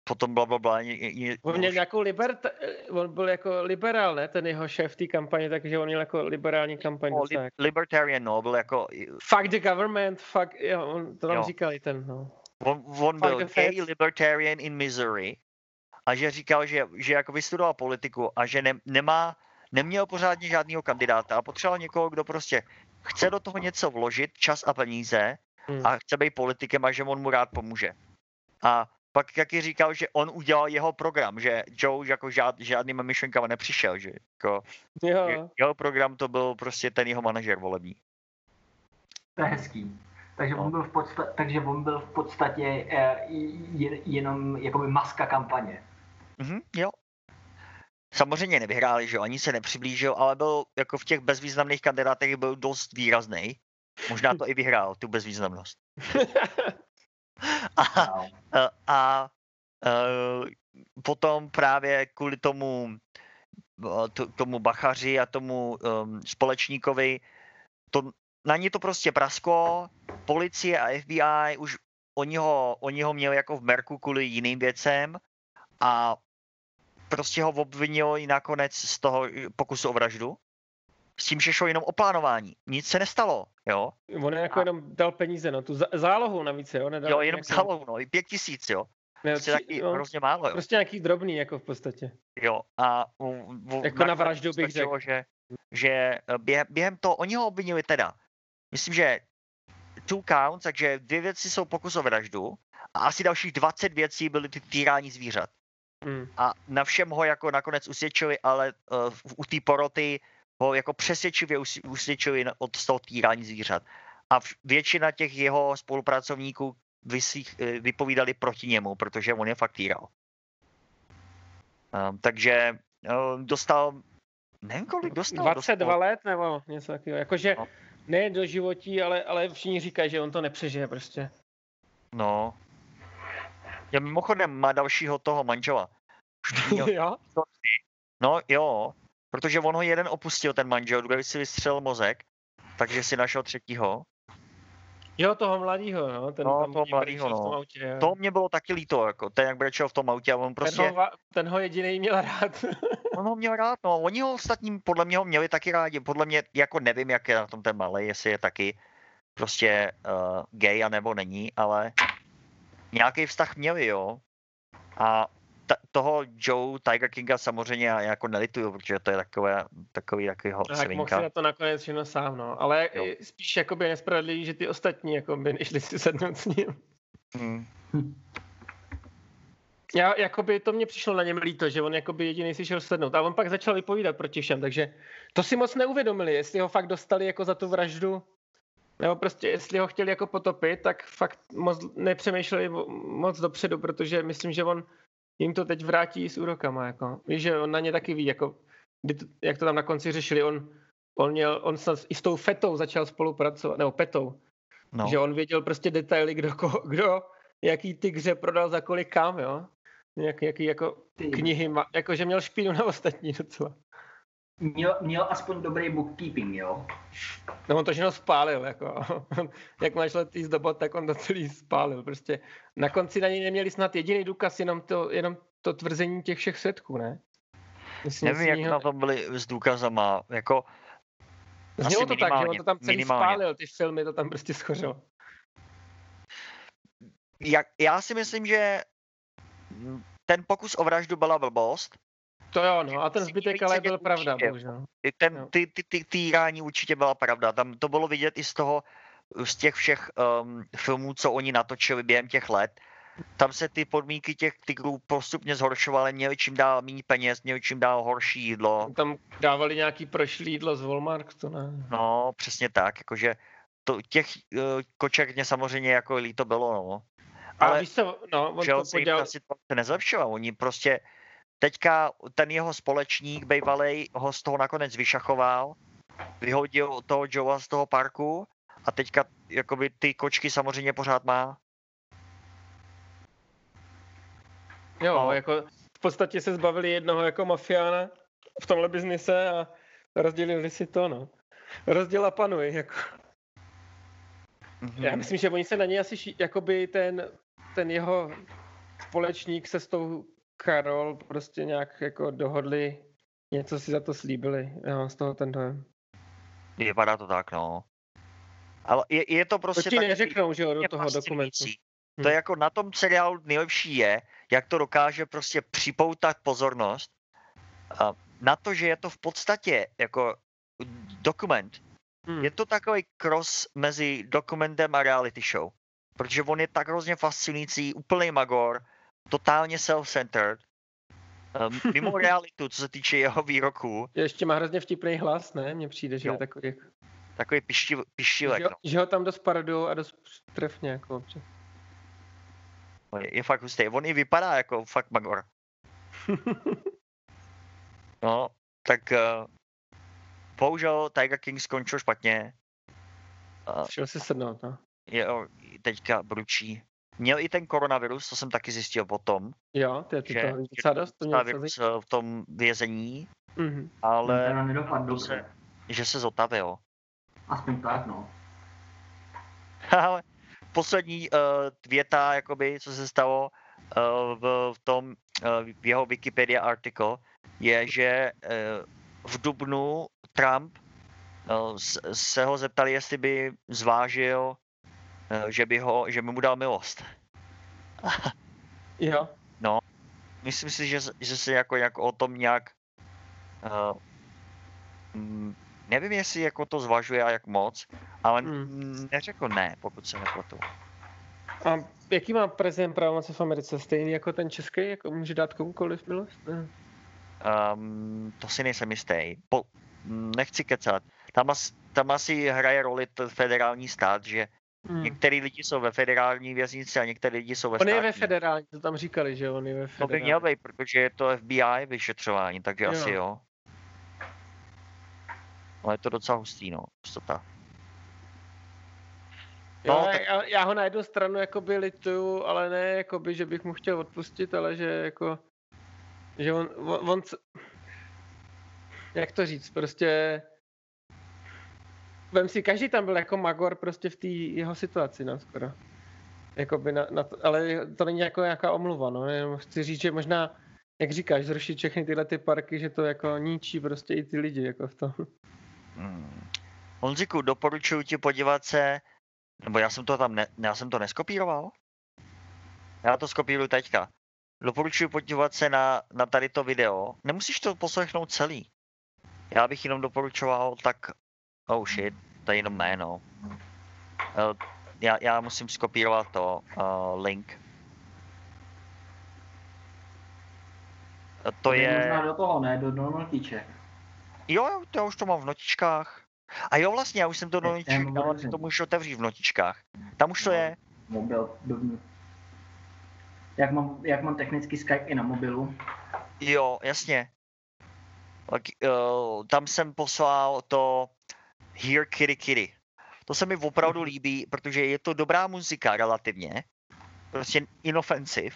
potom bla, bla, bla. Je, je, On měl nějakou liberta, eh, on byl jako liberál, ne? Ten jeho šéf té kampaně, takže on měl jako liberální kampaň. no, li, jako- libertarian, no, byl jako, Fuck the government, fuck, jo, on to tam Jo. říkal i ten, no. on, on Fuck byl gay libertarian in Missouri a že říkal, že, že jako vystudoval politiku a že ne, nemá, neměl pořádně žádného kandidáta a potřeboval někoho, kdo prostě chce do toho něco vložit, čas a peníze Hmm. a chce být politikem a že on mu rád pomůže. A pak taky říkal, že on udělal jeho program, že Joe jako žád, žádnýma myšlenkama nepřišel, že jako Jo, je- jeho program to byl prostě ten jeho manažer volební. To je hezký. Takže No. on byl v podstatě, takže on byl v podstatě eh, jen, jenom jakoby maska kampaně. Mhm, jo. Samozřejmě nevyhráli, že jo, ani se nepřiblížil, ale byl jako v těch bezvýznamných kandidátech byl dost výrazný. Možná to i vyhrál, tu bezvýznamnost. A, a, a uh, potom právě kvůli tomu t- tomu bachaři a tomu um, společníkovi, to, na ně to prostě prasklo, policie a FBI už oni ho, oni ho měli jako v merku kvůli jiným věcem a prostě ho obvinili nakonec z toho pokusu o vraždu. S tím, že šlo jenom o plánování. Nic se nestalo, jo. On jako a... jenom dal peníze, no, tu zálohu navíc, jo. Nedal jo, jenom nějakou... zálohu, no, i pět tisíc, jo. Ne, prostě tři, taky no, hrozně málo, jo. Prostě nějaký drobný, jako v podstatě. Jo, a... V, v, jako na vraždu bych řekl. Že, že eh, během, během toho, oni ho obvinili teda, myslím, že two counts, takže dvě věci jsou pokus o vraždu a asi dalších 20 věcí byly ty týrání zvířat. Hmm. A na všem ho jako nakonec usvědčili, ale uh, u té poroty ho jako přesvědčivě usvědčili od toho týrání zvířat. A většina těch jeho spolupracovníků vysích, eh, vypovídali proti němu, protože on je fakt týral. Um, takže um, dostal, nevím kolik dostal. 22 dostal. let nebo něco takového. Jakože no. ne do životí, ale, ale všichni říkají, že on to nepřežije prostě. No. Já mimochodem má dalšího toho manžela. jo? No jo, protože on ho jeden opustil, ten manžel, druhý si vystřelil mozek, takže si našel třetího. Jo, toho mladýho, no. Ten no, toho mladýho, no. Autě, to mě bylo taky líto, jako ten, jak brečel v tom autě a on prostě... Ten ho, ten ho jediný měl rád. on ho měl rád, no. Oni ho ostatní podle mě ho měli taky rádi. Podle mě, jako nevím, jak je na tom ten malý, jestli je taky prostě uh, gay, anebo není, ale nějaký vztah měli, jo. A ta, toho Joe Tiger Kinga samozřejmě já jako nelituju, protože to je takové, takový takový Tak mohl si na to nakonec všechno sám, no. Ale jo. spíš jakoby nespravedlivý, že ty ostatní jakoby nešli si sednout s ním. Hmm. Já, jakoby, to mě přišlo na něm líto, že on jakoby jediný si šel sednout. A on pak začal vypovídat proti všem, takže to si moc neuvědomili, jestli ho fakt dostali jako za tu vraždu, nebo prostě jestli ho chtěli jako potopit, tak fakt moc nepřemýšleli moc dopředu, protože myslím, že on jim to teď vrátí s úrokama, jako. Víš, že on na ně taky ví, jako, jak to tam na konci řešili, on, on měl, on snad i s tou fetou začal spolupracovat, nebo petou, no. že on věděl prostě detaily, kdo, kdo jaký tygře prodal za kolik kam, jo. Jak, jaký jako knihy, má, jako že měl špínu na ostatní docela. Měl, měl aspoň dobrý bookkeeping, jo? No on to všechno spálil, jako. Jak máš letý zdobot, tak on to celý spálil. Prostě na konci na něj neměli snad jediný důkaz, jenom to, jenom to tvrzení těch všech svědků, ne? Myslím, Nevím, jak na tom byli s důkazama, jako... Znělo to tak, že on to tam celý minimálně. spálil, ty filmy to tam prostě schořilo. Jak, já si myslím, že ten pokus o vraždu byla blbost, to jo, no, a ten zbytek ale byl pravda, bohužel. Ten, ty, ty, ty, týrání určitě byla pravda. Tam to bylo vidět i z toho, z těch všech um, filmů, co oni natočili během těch let. Tam se ty podmínky těch tygrů postupně zhoršovaly, měli čím dál méně peněz, měli čím dál horší jídlo. Tam dávali nějaký prošlý jídlo z Walmartu, ne? No, přesně tak, jakože to, těch uh, koček mě samozřejmě jako líto bylo, no. Ale, víš co, no, on že to podělal... situace nezlepšila, oni prostě teďka ten jeho společník, bývalý, ho z toho nakonec vyšachoval, vyhodil toho Joea z toho parku a teďka jakoby ty kočky samozřejmě pořád má. Jo, no. jako v podstatě se zbavili jednoho jako mafiána v tomhle biznise a rozdělili si to, no. Rozděla panuj, jako. Mm-hmm. Já myslím, že oni se na něj asi, jakoby ten, ten jeho společník se s tou Karol prostě nějak jako dohodli, něco si za to slíbili. Já mám z toho ten dojem. Vypadá to tak, no. Ale je, je to prostě... To ti neřeknou, že jo, do toho dokumentu. To je hm. jako na tom seriálu nejlepší je, jak to dokáže prostě připoutat pozornost a na to, že je to v podstatě jako dokument. Hmm. Je to takový cross mezi dokumentem a reality show. Protože on je tak hrozně fascinující, úplný magor, totálně self-centered, um, mimo realitu, co se týče jeho výroků. Ještě má hrozně vtipný hlas, ne? Mně přijde, že jo. je takový... Takový pištil, pištilek, že, no. že ho tam dost paradují a dost trefně, jako občas. Je, je fakt hustý. On i vypadá jako fakt magor. no, tak uh, bohužel Tiger King skončil špatně. Uh, Šel si sednout, no. Je teďka bručí měl i ten koronavirus, to jsem taky zjistil potom, Jo, to je to, že, to docela dost, to virus eh, v tom vězení, Mhm. ale to se- že se zotavil. Aspoň tak, no. Ale poslední uh, věta, jakoby, co se stalo uh, v, v tom uh, v jeho Wikipedia article, je, že uh, v Dubnu Trump uh, se ho zeptali, jestli by zvážil, že by ho, že by mu dal milost. Jo, Myslím si, že, že se jako, jako o tom nějak uh, nevím, jestli jako to zvažuje a jak moc, ale mm. neřekl ne, pokud se nepletu. a jaký má prezident pravomoci v Americe? Stejný jako ten český, jako může dát komukoliv milost? Ne. Um, to si nejsem jistý. Po, nechci kecat. Tam, as, tam asi hraje roli ten federální stát, že Hmm. některý lidi jsou ve federální věznici a některý lidi jsou ve On je ve státní. federální, to tam říkali, že on je ve To by federální. měl být, protože je to FBI vyšetřování, takže Jo. asi jo. Ale je to docela hustý, no, pustota. Jo, No, já, tak- já, já ho na jednu stranu jakoby lituju, ale ne jakoby, že bych mu chtěl odpustit, ale že jako, že on, on, on jak to říct, prostě vem si, každý tam byl jako magor prostě v té jeho situaci, no, skoro. Jakoby na, na to, ale to není jako nějaká omluva, no, jenom chci říct, že možná, jak říkáš, zrušit všechny tyhle ty parky, že to jako ničí prostě i ty lidi, jako v tom. Hmm. Honziku, doporučuji ti podívat se, nebo já jsem to tam, ne, já jsem to neskopíroval? Já to skopíruju teďka. Doporučuji podívat se na, na tady to video. Nemusíš to poslechnout celý. Já bych jenom doporučoval tak, oh shit, to je jenom jméno. Uh, já, já musím skopírovat to, uh, link. Eh, To Dej je... Možná do toho, ne? Do, do notíček. Jo, jo, to já už to mám v notičkách. A jo, vlastně, já už jsem to do notiček ale to můžu otevřít v notičkách. Tam už to No. je. Mobil dovnitř. Jak mám, jak mám technický Skype i na mobilu, Jo, jasně. Tak, uh, tam jsem poslal to Here Kitty Kitty. To se mi opravdu Mhm. líbí, protože je to dobrá muzika relativně. Prostě inoffensive.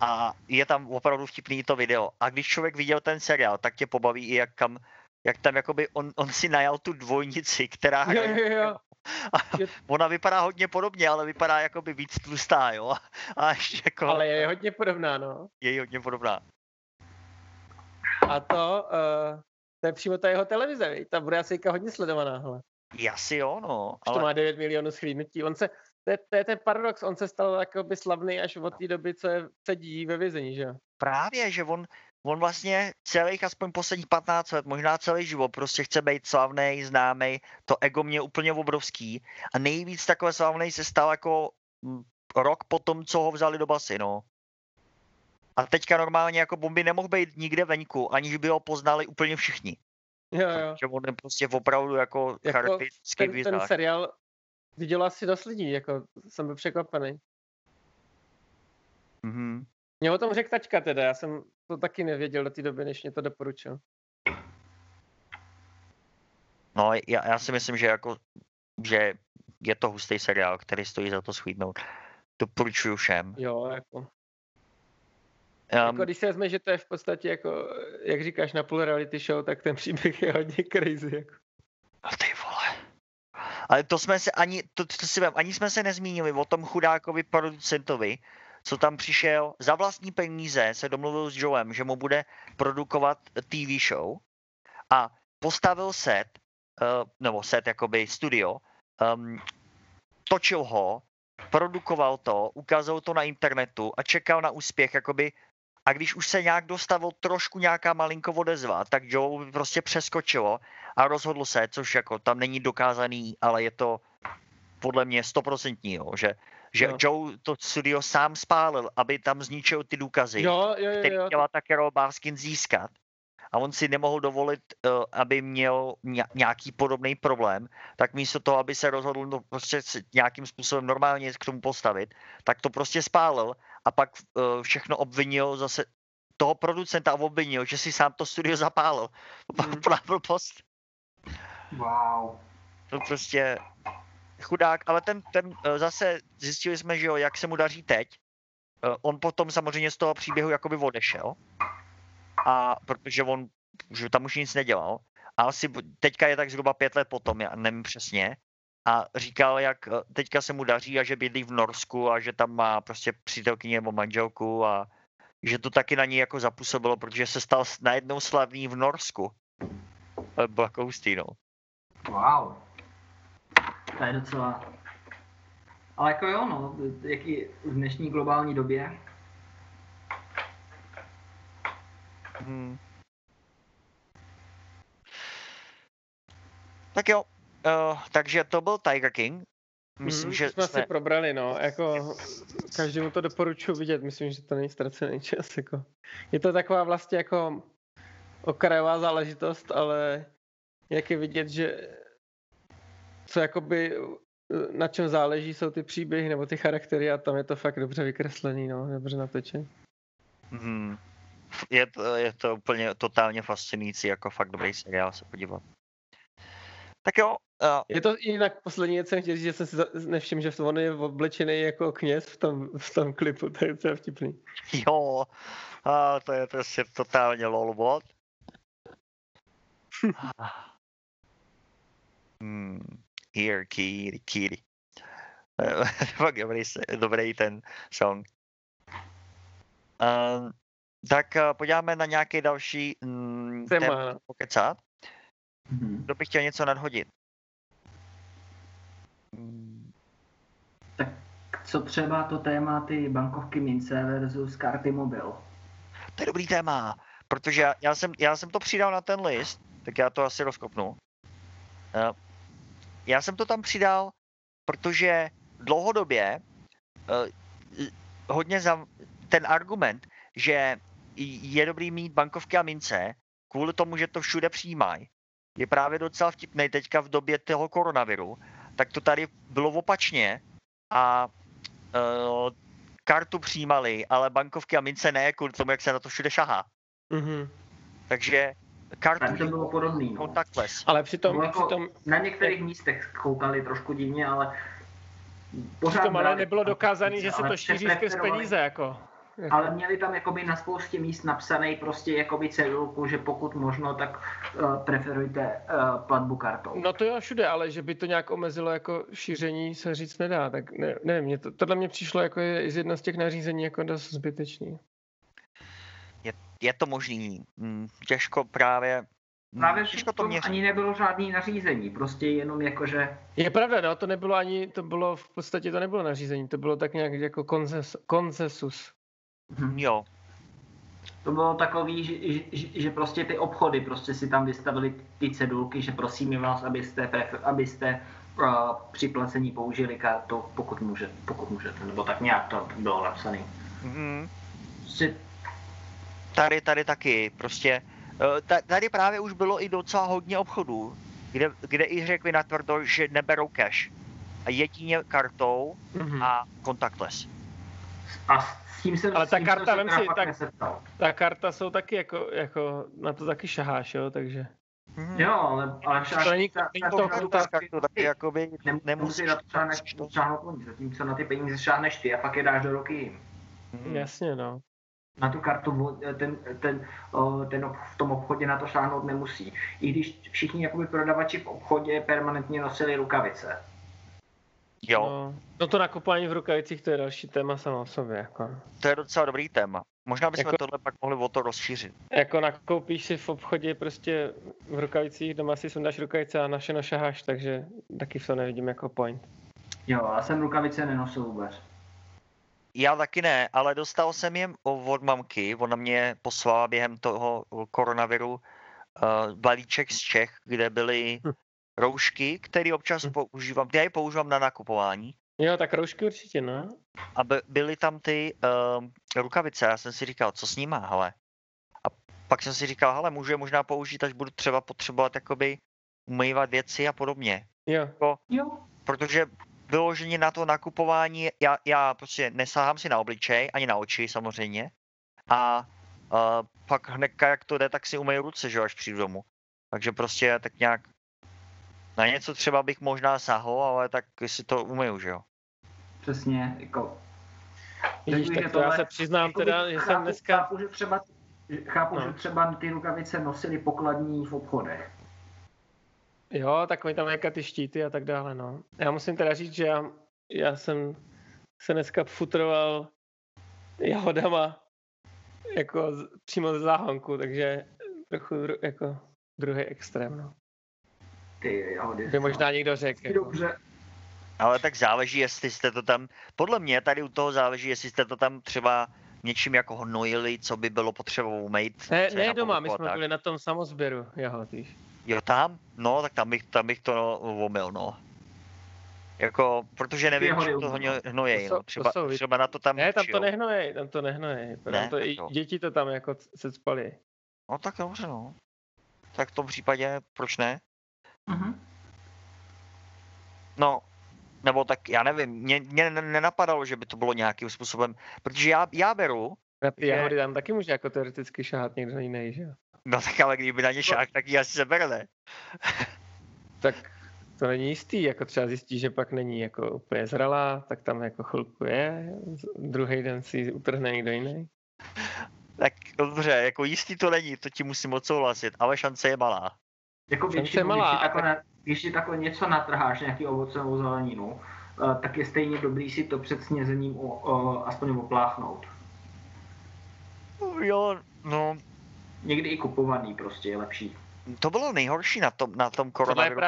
A je tam opravdu vtipný to video. A když člověk viděl ten seriál, tak tě pobaví i jak kam, jak tam jakoby on, on si najal tu dvojnici, která Jo, jo, jo. A ona vypadá hodně podobně, ale vypadá jakoby víc tlustá, jo. A ještě jako Ale je hodně podobná, no. je hodně podobná. A to, uh, to je přímo ta jeho televize, viď? ta bude asi hodně sledovaná, hele. Asi jo, no. Už to Ale má 9 milionů schlídnutí. On se, to je, to je ten paradox, on se stal jakoby slavný až od té doby, co je sedí ve vězení, že jo? právě, že on, on vlastně celých aspoň posledních 15 let, možná celý život, prostě chce být slavný, známý. To ego mě je úplně obrovský. A nejvíc takové slavný se stal jako mm, rok po tom, co ho vzali do basy, no. A teďka normálně jako bomby nemohl být nikde venku, aniž by ho poznali úplně všichni. Jo, jo. Že on je prostě opravdu jako, Jako charakteristický Ten, ten seriál viděl asi dost lidí, jako jsem byl překvapený. Mhm. Mě o tom řekl tačka teda, já jsem to taky nevěděl do té doby, než mě to doporučil. No, já, já si myslím, že jako, že je to hustý seriál, který stojí za to schvídnout. Doporučuju všem. Jo, jako. Um, jako když se vezme, že to je v podstatě jako, jak říkáš, na půl reality show, tak ten příběh je hodně crazy. Jako. A ty vole. Ale to jsme se ani, to, to si vem, ani jsme se nezmínili o tom chudákovi producentovi, co tam přišel za vlastní peníze, se domluvil s Joem, že mu bude produkovat TV show a postavil set, uh, nebo set jakoby studio, um, točil ho, produkoval to, ukázal to na internetu a čekal na úspěch, jakoby a když už se nějak dostavil trošku nějaká malinko odezva, tak Joe by prostě přeskočilo a rozhodl se, což jako tam není dokázaný, ale je to podle mě stoprocentní, že, že Jo. Joe to studio sám spálil, aby tam zničil ty důkazy, Jo, jo, jo, který jo. chtěla ta Carol Baskin získat. A on si nemohl dovolit, uh, aby měl ně- nějaký podobný problém, tak místo toho, aby se rozhodl no, prostě nějakým způsobem normálně k tomu postavit, tak to prostě spálil a pak uh, všechno obvinil zase toho producenta obvinil, že si sám to studio zapálil. Plná blbost. wow. To prostě, chudák, ale ten, ten eh, zase zjistili jsme, že jo, jak se mu daří teď. Eh, On potom samozřejmě z toho příběhu jakoby odešel. A protože on že tam už nic nedělal. A asi teďka je tak zhruba pět let potom, já nevím přesně. A říkal, jak eh, teďka se mu daří a že bydlí v Norsku a že tam má prostě přítelkyni nebo manželku a že to taky na něj jako zapůsobilo, protože se stal najednou slavný v Norsku. Bylo jako hustý, no. Wow. To je docela... Ale jako jo, no, jaký v dnešní globální době. Hmm. Tak jo, uh, takže to byl Tiger King. Myslím, Mhm, že jsme jsme... si probrali, no, jako každému to doporučuji vidět, myslím, že to není ztracený čas, jako. Je to taková vlastně jako okrajová záležitost, ale jak je vidět, že co jakoby na čem záleží, jsou ty příběhy nebo ty charaktery a tam je to fakt dobře vykreslený, no, dobře natočený. Hmm. Je to, je to úplně totálně fascinující, jako fakt dobrý seriál se podívat. Tak jo, uh, Je to jinak poslední věc, jsem chtěl říct, že jsem si nevšiml, že on je oblečený jako kněz v tom, v tom klipu, to je docela vtipný. jo, a to je prostě totálně lolbot. hmm. Here, Kiri, Kiri. Eh, Fakt dobrý, dobrý ten song. Um, tak eh, podíváme na nějaký další mm, Téma, téma pokecat. Mhm. Kdo by chtěl něco nadhodit? Mm, Co třeba to téma ty bankovky mince versus karty mobil? To je dobrý téma, protože já, já, jsem, já jsem to přidal na ten list, tak já to asi rozkopnu. Eh, Já jsem to tam přidal, protože dlouhodobě eh, hodně za ten argument, že je dobrý mít bankovky a mince, kvůli tomu, že to všude přijímají, je právě docela vtipný teďka v době toho koronaviru, tak to tady bylo opačně a uh, kartu přijímali, ale bankovky a mince ne, kvůli tomu, jak se na to všude šahá. Mhm. Takže kartu Tak to bylo podobný. No. contactless. Ale přitom, Bylo jako, přitom, Na některých místech koukali trošku divně, ale pořád přitom ale nebylo dokázané, že se to šíří skrz peníze, jako. Jako- Ale měli tam jakoby na spoustě míst napsaný prostě jakoby cedulku, že pokud možno, tak uh, preferujte uh, platbu kartou. No to jo všude, ale že by to nějak omezilo jako šíření se říct nedá, tak ne, nevím, mě to, tohle mě přišlo jako je z jedna z těch nařízení jako dost zbytečný. Je to možný. Mm, Těžko právě mm, Právě těžko v to tom měřit. ani nebylo žádný nařízení, prostě jenom jakože Je pravda, no, to nebylo ani, to bylo v podstatě to nebylo nařízení, to bylo tak nějak jako konses, konsensus. Hm, Jo, to bylo takový, že, že, že, prostě ty obchody prostě si tam vystavili ty cedulky, že prosíme vás, abyste, prefer, abyste uh, při placení použili kartu, pokud můžete, pokud můžete, nebo tak nějak to bylo napsané. mm, Prostě tady, tady taky, prostě, eh, ta- tady právě už bylo i docela hodně obchodů, kde, kde i řekli natvrdo, že neberou cash. A jedině kartou Mhm. a contactless. A s tím jsem, Ale ta tím karta, vem si, nesetkal. Ta karta jsou taky jako, jako, na to taky šaháš, jo, takže. Mhm. Jo, ale, ale však, To není- ta- není ta- to ta- karta, ta- kartu taky jakoby nemusíš na to šáhnout, to. šáhnout oni, zatímco na ty peníze šáhneš ty a pak je dáš do ruky jim. Mhm. Jasně, no. Na tu kartu ten, ten, ten ob- v tom obchodě na to šáhnout nemusí. I když všichni jakoby prodavači v obchodě permanentně nosili rukavice. Jo, no. No to nakupování v rukavicích, to je další téma samo o sobě, jako. to je docela dobrý téma. Možná bychom Jako- tohle pak mohli o to rozšířit. Jako nakoupíš si v obchodě prostě v rukavicích, doma si sundáš rukavice a našeno šaháš, takže taky v to nevidím jako point. Jo, já jsem rukavice nenosil vůbec. Já taky ne, ale dostal jsem je o- od mamky, ona mě poslala během toho koronaviru uh, balíček z Čech, kde byly Hm. Roušky, které občas Hm. používám, já je používám na nakupování Jo, tak roušky určitě, no. a by, byly tam ty uh, rukavice, já jsem si říkal, co s nima, hele. A pak jsem si říkal, hele, můžu je možná použít, až budu třeba potřebovat jakoby umývat věci a podobně. Jo, Jo. protože vyloženě na to nakupování, já, já prostě nesahám si na obličej, ani na oči samozřejmě. A uh, pak hnedka, jak to jde, tak si umyju ruce, že jo, až přijdu domů. Takže prostě tak nějak Na něco třeba bych možná sahl, ale tak si to umiju, že jo. Přesně, jako... Vidíš, tak to já tohle- se přiznám Jakoby teda, že jsem chápu, dneska... Chápu, že třeba, chápu, No. že třeba ty rukavice nosily pokladní v obchodech. Jo, takový tam jaká ty štíty a tak dále, no. Já musím teda říct, že já, já jsem se dneska futroval jahodama jako z, přímo ze záhonku, takže trochu dru, jako druhý extrém, no. Ty jahody. By možná někdo řekl. Jako. Dobře. Ale tak záleží, jestli jste to tam, podle mě tady u toho záleží, jestli jste to tam třeba něčím jako hnojili, co by bylo potřeba umýt. Ne, třeba ne doma, my povrchu a jsme tak. byli na tom samozběru jahod, víš. Jo, tam? No, tak tam bych, tam bych to no, omyl, no. Jako, protože nevím, čím to umyl. hno- hnojejí, To jsou- no. to Třeba, třeba na to tam Ne, tam to přijel. nehnoje, tam to nehnoje. Ne? To i Jo. děti to tam jako se spali. No tak dobře, no. Tak v tom případě, proč ne? Mhm. No, nebo tak já nevím, mě, mě ne- nenapadalo, že by to bylo nějakým způsobem, protože já, já beru, Na ty Že- jahody tam taky může jako teoreticky šahat někdo jiný, že jo? no tak ale kdyby na ně šák, tak ji asi sebere, ne? Tak to není jistý, jako třeba zjistí, že pak není jako úplně zralá, tak tam jako chvilku je, z- druhý den si utrhne někdo jiný. Tak dobře, jako jistý to není, to ti musím odsouhlasit, ale šance je malá. Jako většinou, malá, když, takhle, na- když si takhle něco natrháš, nějaký ovoce nebo zeleninu, eh, tak je stejně dobrý si to před snězením o, o, aspoň opláchnout. Jo, no, Někdy i kupovaný prostě je lepší. to bylo nejhorší na tom, na tom koronaviru.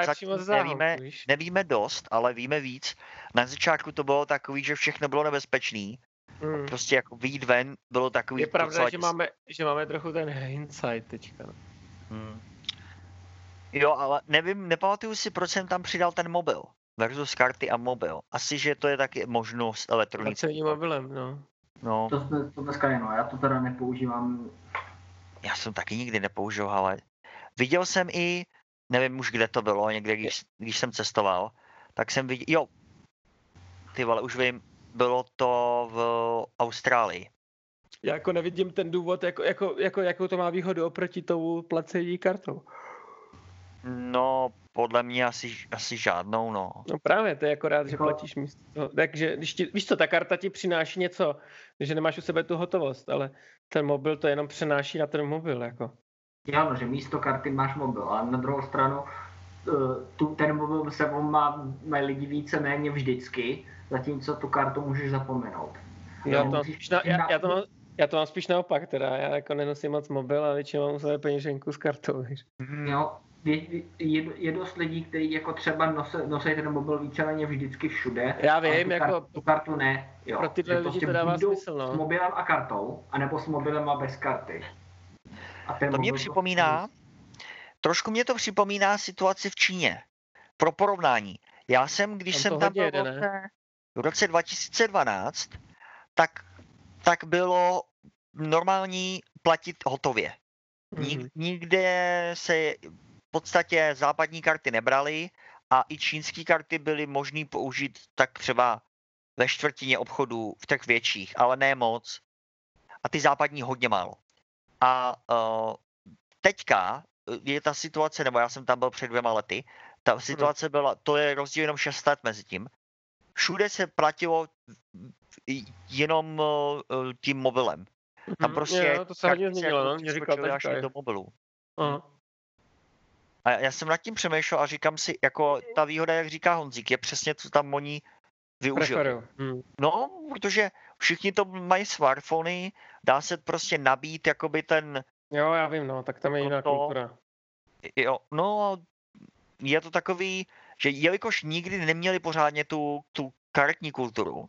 nevíme, víš? nevíme dost, ale víme víc. Na začátku to bylo takový, že všechno bylo nebezpečný. Hmm. Prostě jako výjít ven bylo takový Je pravda, že máme, že máme trochu ten hindsight teďka. no. Jo, ale nevím, nepamatuju si, proč jsem tam přidal ten mobil versus karty a mobil. Asi, že to je taky možnost elektronický. Placení mobilem, no. No, To, to, to dneska je, no, já to teda nepoužívám. já jsem taky nikdy nepoužil, ale viděl jsem i, nevím už kde to bylo, někde, když, když jsem cestoval, tak jsem viděl, jo, ty vole, už vím, bylo to v Austrálii. Já jako nevidím ten důvod, jako, jako, jako, jakou to má výhodu oproti tou placení kartou. No, podle mě asi, asi žádnou, no. No právě, to je akorát, že Jako- platíš místo toho. Takže když ti, víš co, ta karta ti přináší něco, že nemáš u sebe tu hotovost, ale ten mobil to jenom přenáší na ten mobil, jako. Jo, no, že místo karty máš mobil, ale na druhou stranu eh, tu, ten mobil se má, mají lidi víceméně vždycky, zatímco tu kartu můžeš zapomenout. Já Jo, to, mám spíš na, já, já, to mám, já to mám spíš naopak, teda já jako nenosím moc mobil a většinou mám u sebe peněženku s kartou, víš. Jo, je, je, dost lidí, kteří jako třeba nosí, nosí ten mobil víceméně vždycky všude. Já ale vím, tu, jako kar, tu kartu ne. Jo. pro tyhle lidi prostě to dává smysl, no. S mobilem a kartou, anebo s mobilem a bez karty. A ten To mě mobil připomíná, trošku mě to připomíná situaci v Číně. Pro porovnání. Já jsem, když jsem to tam byl v roce, v roce 2012, tak, tak bylo normální platit hotově. Nik, Mhm. nikde se podstatě západní karty nebraly a i čínské karty byly možné použít tak třeba ve čtvrtině obchodů v těch větších, ale ne moc. A ty západní hodně málo. A uh, teďka eh, je ta situace, nebo já jsem tam byl před dvěma lety, ta situace byla, to je rozdíl jenom 6 let mezi tím. Všude se platilo jenom uh, tím mobilem. Tam Mhm, prostě jo, to se hodně změnilo, jako no, mě říkal až do mobilu. Aha. A já jsem nad tím přemýšlel a říkám si, jako ta výhoda, jak říká Honzík, je přesně, co tam oni využili. Preferuju. Hm. No, protože všichni to mají smartfony, dá se prostě nabít jakoby ten, Jo, já vím, no, tak tam je jiná to- kultura. jo, no, je to takový, že jelikož nikdy neměli pořádně tu, tu karetní kulturu,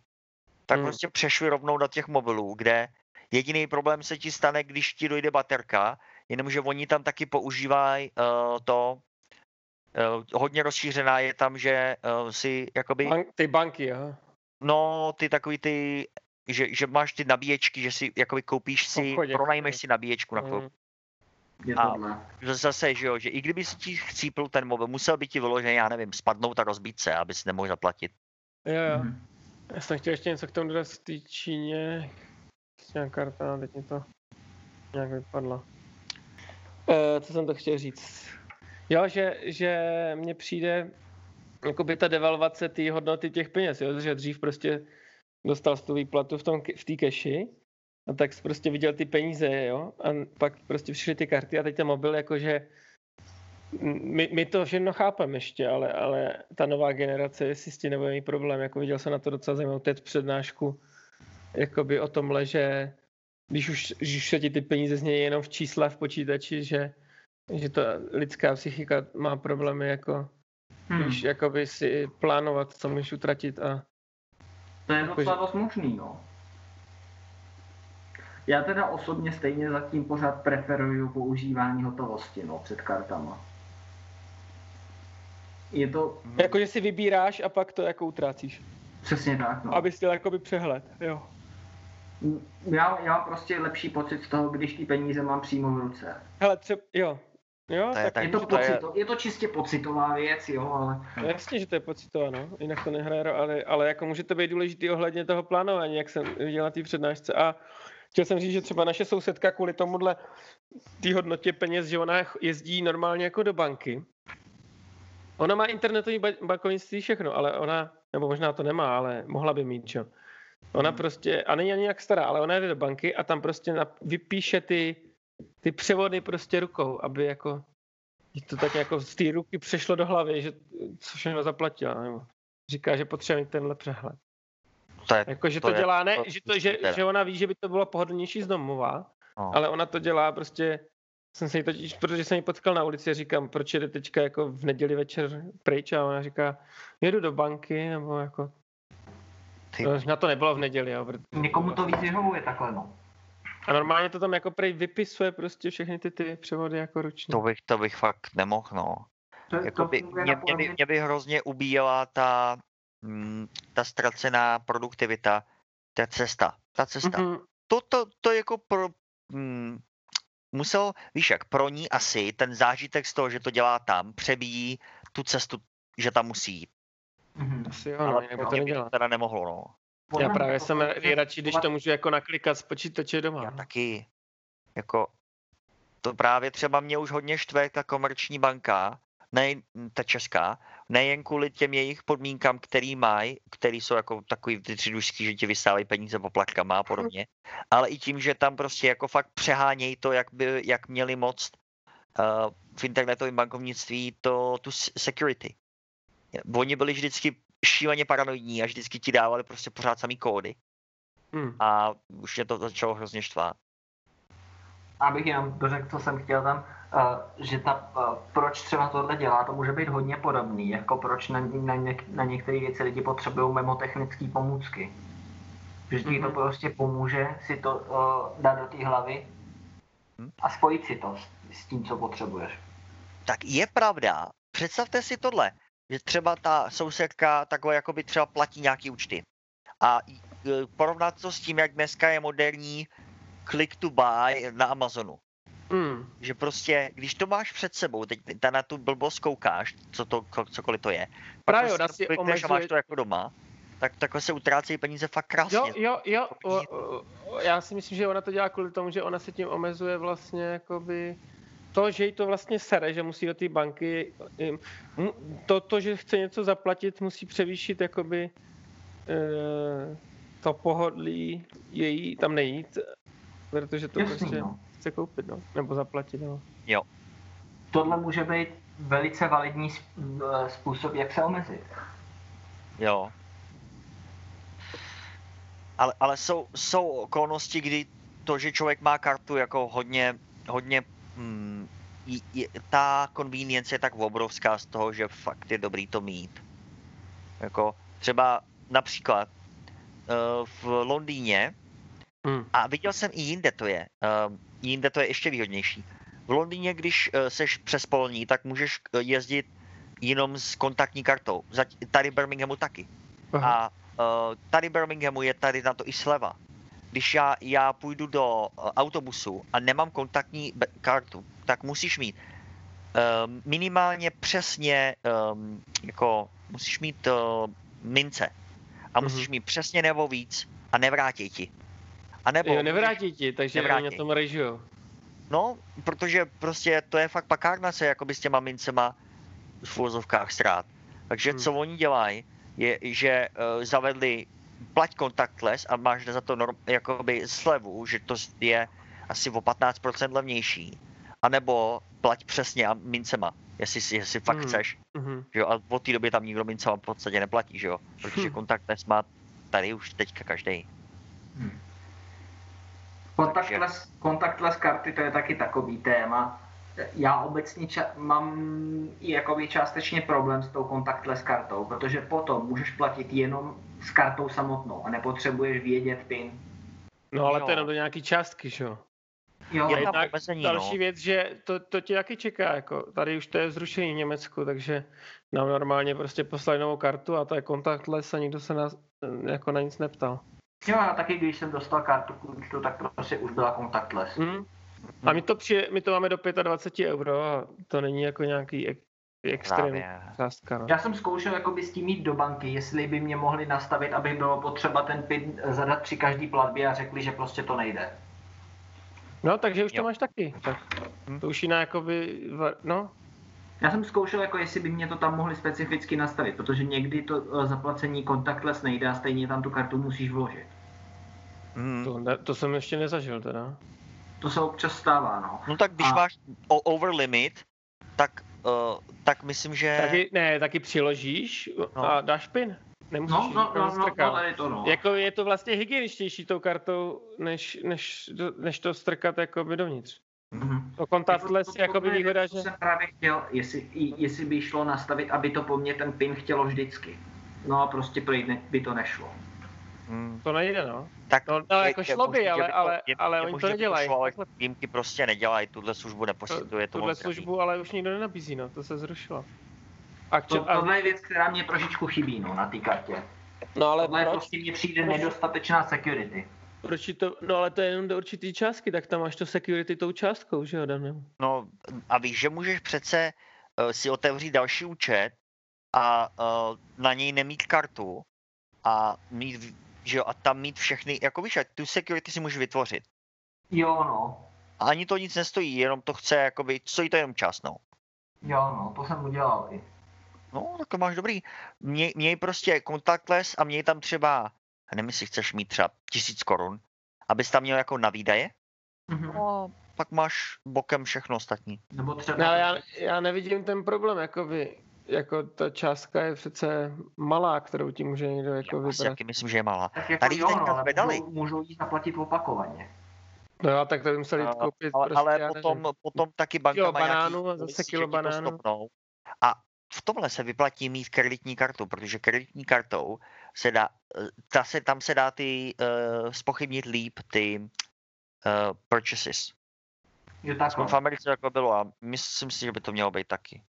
tak Hmm. prostě přešli rovnou do těch mobilů, kde jediný problém se ti stane, když ti dojde baterka, jenomže oni tam taky používají uh, to, uh, hodně rozšířená je tam, že uh, si jakoby, Bank, ty banky, jo. no ty takový ty, že, že máš ty nabíječky, že si jakoby koupíš si, obchodě, pronajmeš si nabíječku na chvilku. Je A- Zase, že jo, že i kdyby si ti chcípl ten mobil, musel by ti vyloženě, já nevím, spadnout a rozbít se, aby si nemohl zaplatit. Jo, jo. Mhm. Já jsem chtěl ještě něco k tomu dodat v té Číně. Nějaká karta, teď mi to nějak vypadlo. E, co jsem to chtěl říct? Jo, že, že mně přijde jakoby ta devalvace té hodnoty těch peněz, jo? že dřív prostě dostal tu výplatu v, tom, v keši a tak jsi prostě viděl ty peníze, jo, a pak prostě přišly ty karty a teď ten mobil jakože my, my to všechno chápeme ještě, ale, ale ta nová generace, jestli s tím nebude mít problém, jako viděl jsem na to docela zajímavou teď přednášku, jakoby o tomhle, že když už, když se ti ty peníze znějí jenom v čísla v počítači, že, že ta lidská psychika má problémy jako hmm. když jakoby si plánovat, co můžeš utratit a... To je docela dost možný, no. Já teda osobně stejně zatím pořád preferuju používání hotovosti, no, před kartama. Je to... Jako, že si vybíráš a pak to jako utrácíš. Přesně tak, no. Aby jsi jakoby přehled, jo. Já, já mám prostě lepší pocit z toho, když ty peníze mám přímo v ruce. Hele, třeba, jo, Jo, to je, tak, je, to pocito, je... je to čistě pocitová věc, jo, ale... No, jasně, že to je pocitová, no. Jinak to nehraje, ale, ale jako může to být důležitý ohledně toho plánování, jak jsem viděl na té přednášce. A chtěl jsem říct, že třeba naše sousedka kvůli tomuhle té hodnotě peněz, že ona jezdí normálně jako do banky. Ona má internetový bankovnictví všechno, ale ona, nebo možná to nemá, ale mohla by mít, čo. Ona prostě, a není ani jak stará, ale ona jde do banky a tam prostě vypíše ty ty převody prostě rukou, aby jako to tak jako z té ruky přešlo do hlavy, že co všechno zaplatila, nebo říká, že potřebuje mít tenhle přehled. To je, jako, že to, to dělá, je, ne, to, že, to, že, že ona ví, že by to bylo pohodlnější z domova, no. ale ona to dělá prostě, jsem se jí totiž, protože jsem ji potkal na ulici a říkám, proč jde teďka jako v neděli večer pryč a ona říká, jedu do banky, nebo jako, Ty. na to nebylo v neděli. Jo, protože... Někomu to víc vyhovuje takhle, no. A normálně to tam jako prej vypisuje prostě všechny ty, ty převody jako ručně. To bych, to bych fakt nemohl, no. To, by, mě, mě, by, mě by hrozně ubíjela ta, mm, ta ztracená produktivita, ta cesta. Ta cesta. Mm-hmm. To, to, to jako pro, mm, musel, víš jak, pro ní asi ten zážitek z toho, že to dělá tam, přebíjí tu cestu, že tam musí jít. Mm-hmm. Asi jo, no, ale to, to nedělá. teda nemohlo, no. Já právě jsem radši, když to můžu jako naklikat z počítače doma. Já taky. Jako, to právě třeba mě už hodně štve ta komerční banka, ne, ta česká, nejen kvůli těm jejich podmínkám, který mají, který jsou jako takový třidušský, že ti vysávají peníze poplatkama a podobně, ale i tím, že tam prostě jako fakt přehánějí to, jak, by, jak měli moc uh, v internetovém bankovnictví to, tu security. Oni byli vždycky šíleně paranoidní a vždycky ti dávali prostě pořád samý kódy. Hmm. A už mě to začalo hrozně štvát. Abych jenom dořekl, co jsem chtěl tam, uh, že ta, uh, proč třeba tohle dělá, to může být hodně podobný, jako proč na, na, na některé věci lidi potřebují memotechnické pomůcky. Že ti mm-hmm. to prostě pomůže si to uh, dát do té hlavy hmm. a spojit si to s, s tím, co potřebuješ. Tak je pravda, představte si tohle že třeba ta sousedka takhle jako by třeba platí nějaký účty. A e, porovnat to s tím, jak dneska je moderní click to buy na Amazonu. Mm. Že prostě, když to máš před sebou, teď na tu blbost koukáš, co to, cokoliv to je, Právě, pak prostě si omezuje... a máš to jako doma, tak takhle se utrácejí peníze fakt krásně. Jo, jo, jo, o, o, já si myslím, že ona to dělá kvůli tomu, že ona se tím omezuje vlastně jakoby to, že jí to vlastně sere, že musí do té banky, to, to, že chce něco zaplatit, musí převýšit jakoby e, to pohodlí její tam nejít, protože to Jasný, prostě no. chce koupit, no, nebo zaplatit, no. Jo. Tohle může být velice validní e, způsob, jak se omezit. Jo. Ale, ale jsou, jsou okolnosti, kdy to, že člověk má kartu jako hodně, hodně hmm, je, ta convenience je tak obrovská z toho, že fakt je dobrý to mít. Jako třeba například uh, v Londýně, hmm. a viděl jsem i jinde to je, uh, jinde to je ještě výhodnější. V Londýně, když uh, seš přes polní, tak můžeš jezdit jenom s kontaktní kartou. Tady Birminghamu taky. Aha. A tady Birminghamu je tady na to i sleva když já, já půjdu do eh, autobusu a nemám kontaktní kartu, tak musíš mít um, minimálně přesně, um, jako musíš mít uh, mince a musíš mm-hmm. mít přesně nebo víc a nevrátí ti. A nebo jo, nevrátí ti, takže nevrátí. na tom režijou. No, protože prostě to je fakt pakárna se jakoby s těma mincema v úvozovkách strát. Takže Hmm. co oni dělají, je, že uh, zavedli plať contactless a máš za to norm, jakoby slevu, že to je asi o 15% levnější. A nebo plať přesně a mincema, jestli, si- jestli fakt Hmm. chceš. Mhm. Že jo? A od té doby tam nikdo mincema v podstatě neplatí, že jo? Protože Hm. contactless má tady už teďka každý. Hm. Contactless, contactless karty to je taky takový téma. Já obecně ča- mám i jakoby částečně problém s tou contactless kartou, protože potom můžeš platit jenom s kartou samotnou a nepotřebuješ vědět PIN. No ale to Jo. je jenom do nějaký částky, že jo? Jo, Je A tam jednak omezení, Další no. věc, že to, to tě taky čeká, jako tady už to je zrušení v Německu, takže nám normálně prostě poslali novou kartu a to je contactless a nikdo se nás eh, jako na nic neptal. jo, já taky, když jsem dostal kartu k tak prostě už byla contactless. Hm? A my to, přijde, my to máme do 25 euro a to není jako nějaký extrémní částka. No. Já jsem zkoušel jakoby s tím jít do banky, jestli by mě mohli nastavit, aby bylo potřeba ten PIN zadat při každý platbě a řekli, že prostě to nejde. no takže už to Jo. máš taky. Tak Hm. to už jiná jakoby, no, Já jsem zkoušel, jako jestli by mě to tam mohli specificky nastavit, protože někdy to eh, zaplacení contactless nejde a stejně tam tu kartu musíš vložit. Hmm. to, ne, to jsem ještě nezažil teda. To se občas stává, no. No tak když A- máš o- over limit, tak, tak myslím, že... Taky, ne, taky přiložíš No. a dáš pin. Nemusíš No, no, no, no, no, tady to no. Jako je to vlastně hygieničtější tou kartou, než, než, než to strkat jakoby dovnitř. Mhm. To contactless je jakoby to je výhoda, že... jsem právě chtěl, jestli, jestli by šlo nastavit, aby to po mně ten PIN chtělo vždycky. No a prostě prý ne, by to nešlo. Hmm. To nejde, no. Tak No, no jako šlo by, ale, ale, ale oni to nedělají. šlo, ale Takhle- výjimky prostě nedělají, tuhle službu neposkytuje, to Tuhle službu ale už nikdo nenabízí, no. To se zrušilo. A, To, a, tohle je věc, která mě trošičku chybí, no, na té kartě. no ale Tohle proč? prostě mně přijde nedostatečná security. proč to, no ale to je jenom do určitý částky, tak tam máš to security tou částkou, že jo, daném. No a víš, že můžeš přece uh, si otevřít další účet a uh, na něj nemít kartu a mít, že jo, a tam mít všechny, jako víš, tu security si můžeš vytvořit. Jo, no. A ani to nic nestojí, jenom to chce, jakoby, stojí to jenom čas, no. Jo, no, to jsem udělal i. No, tak to máš dobrý. Měj, měj prostě contactless a měj tam třeba, nevím, jestli chceš mít třeba tisíc korun, abys tam měl jako na výdaje, Mhm. no a pak máš bokem všechno ostatní. Nebo třeba... No, ale já, já nevidím ten problém, jakoby, jako ta částka je přece malá, kterou ti může někdo jako Já vybrat. taky myslím, že je malá. tak jako tady jo, no, ale můžou, jí zaplatit opakovaně. No jo, tak to by museli jít A- koupit Ale, prostě, ale potom, potom taky banka Kilo má banánů nějaký a zase kilo banánů. stopnou. A v tomhle se vyplatí mít kreditní kartu, protože kreditní kartou se dá, eh, ta se, tam se dá ty uh, spochybnit líp ty uh, purchases. Jo, tak. V Americe jako bylo a myslím si, že by to mělo být taky.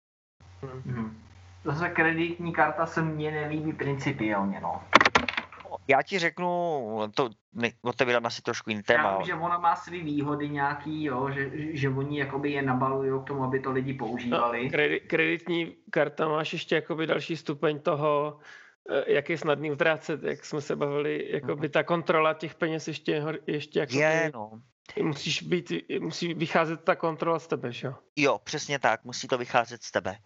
Mhm. Zase kreditní karta se mně nelíbí principiálně, no. Já ti řeknu, to ne, otevírám asi trošku jiný Já téma. vím, že ona má své výhody nějaký, jo, že, že oni jakoby je nabalují k tomu, aby to lidi používali. No, kredi, kreditní karta máš ještě jakoby další stupeň toho, eh, jak je snadný utrácet, jak jsme se bavili, jakoby ta kontrola těch peněz ještě, ještě jakoby, Je, no. musíš být, musí vycházet ta kontrola z tebe, že jo? Jo, přesně tak, musí to vycházet z tebe.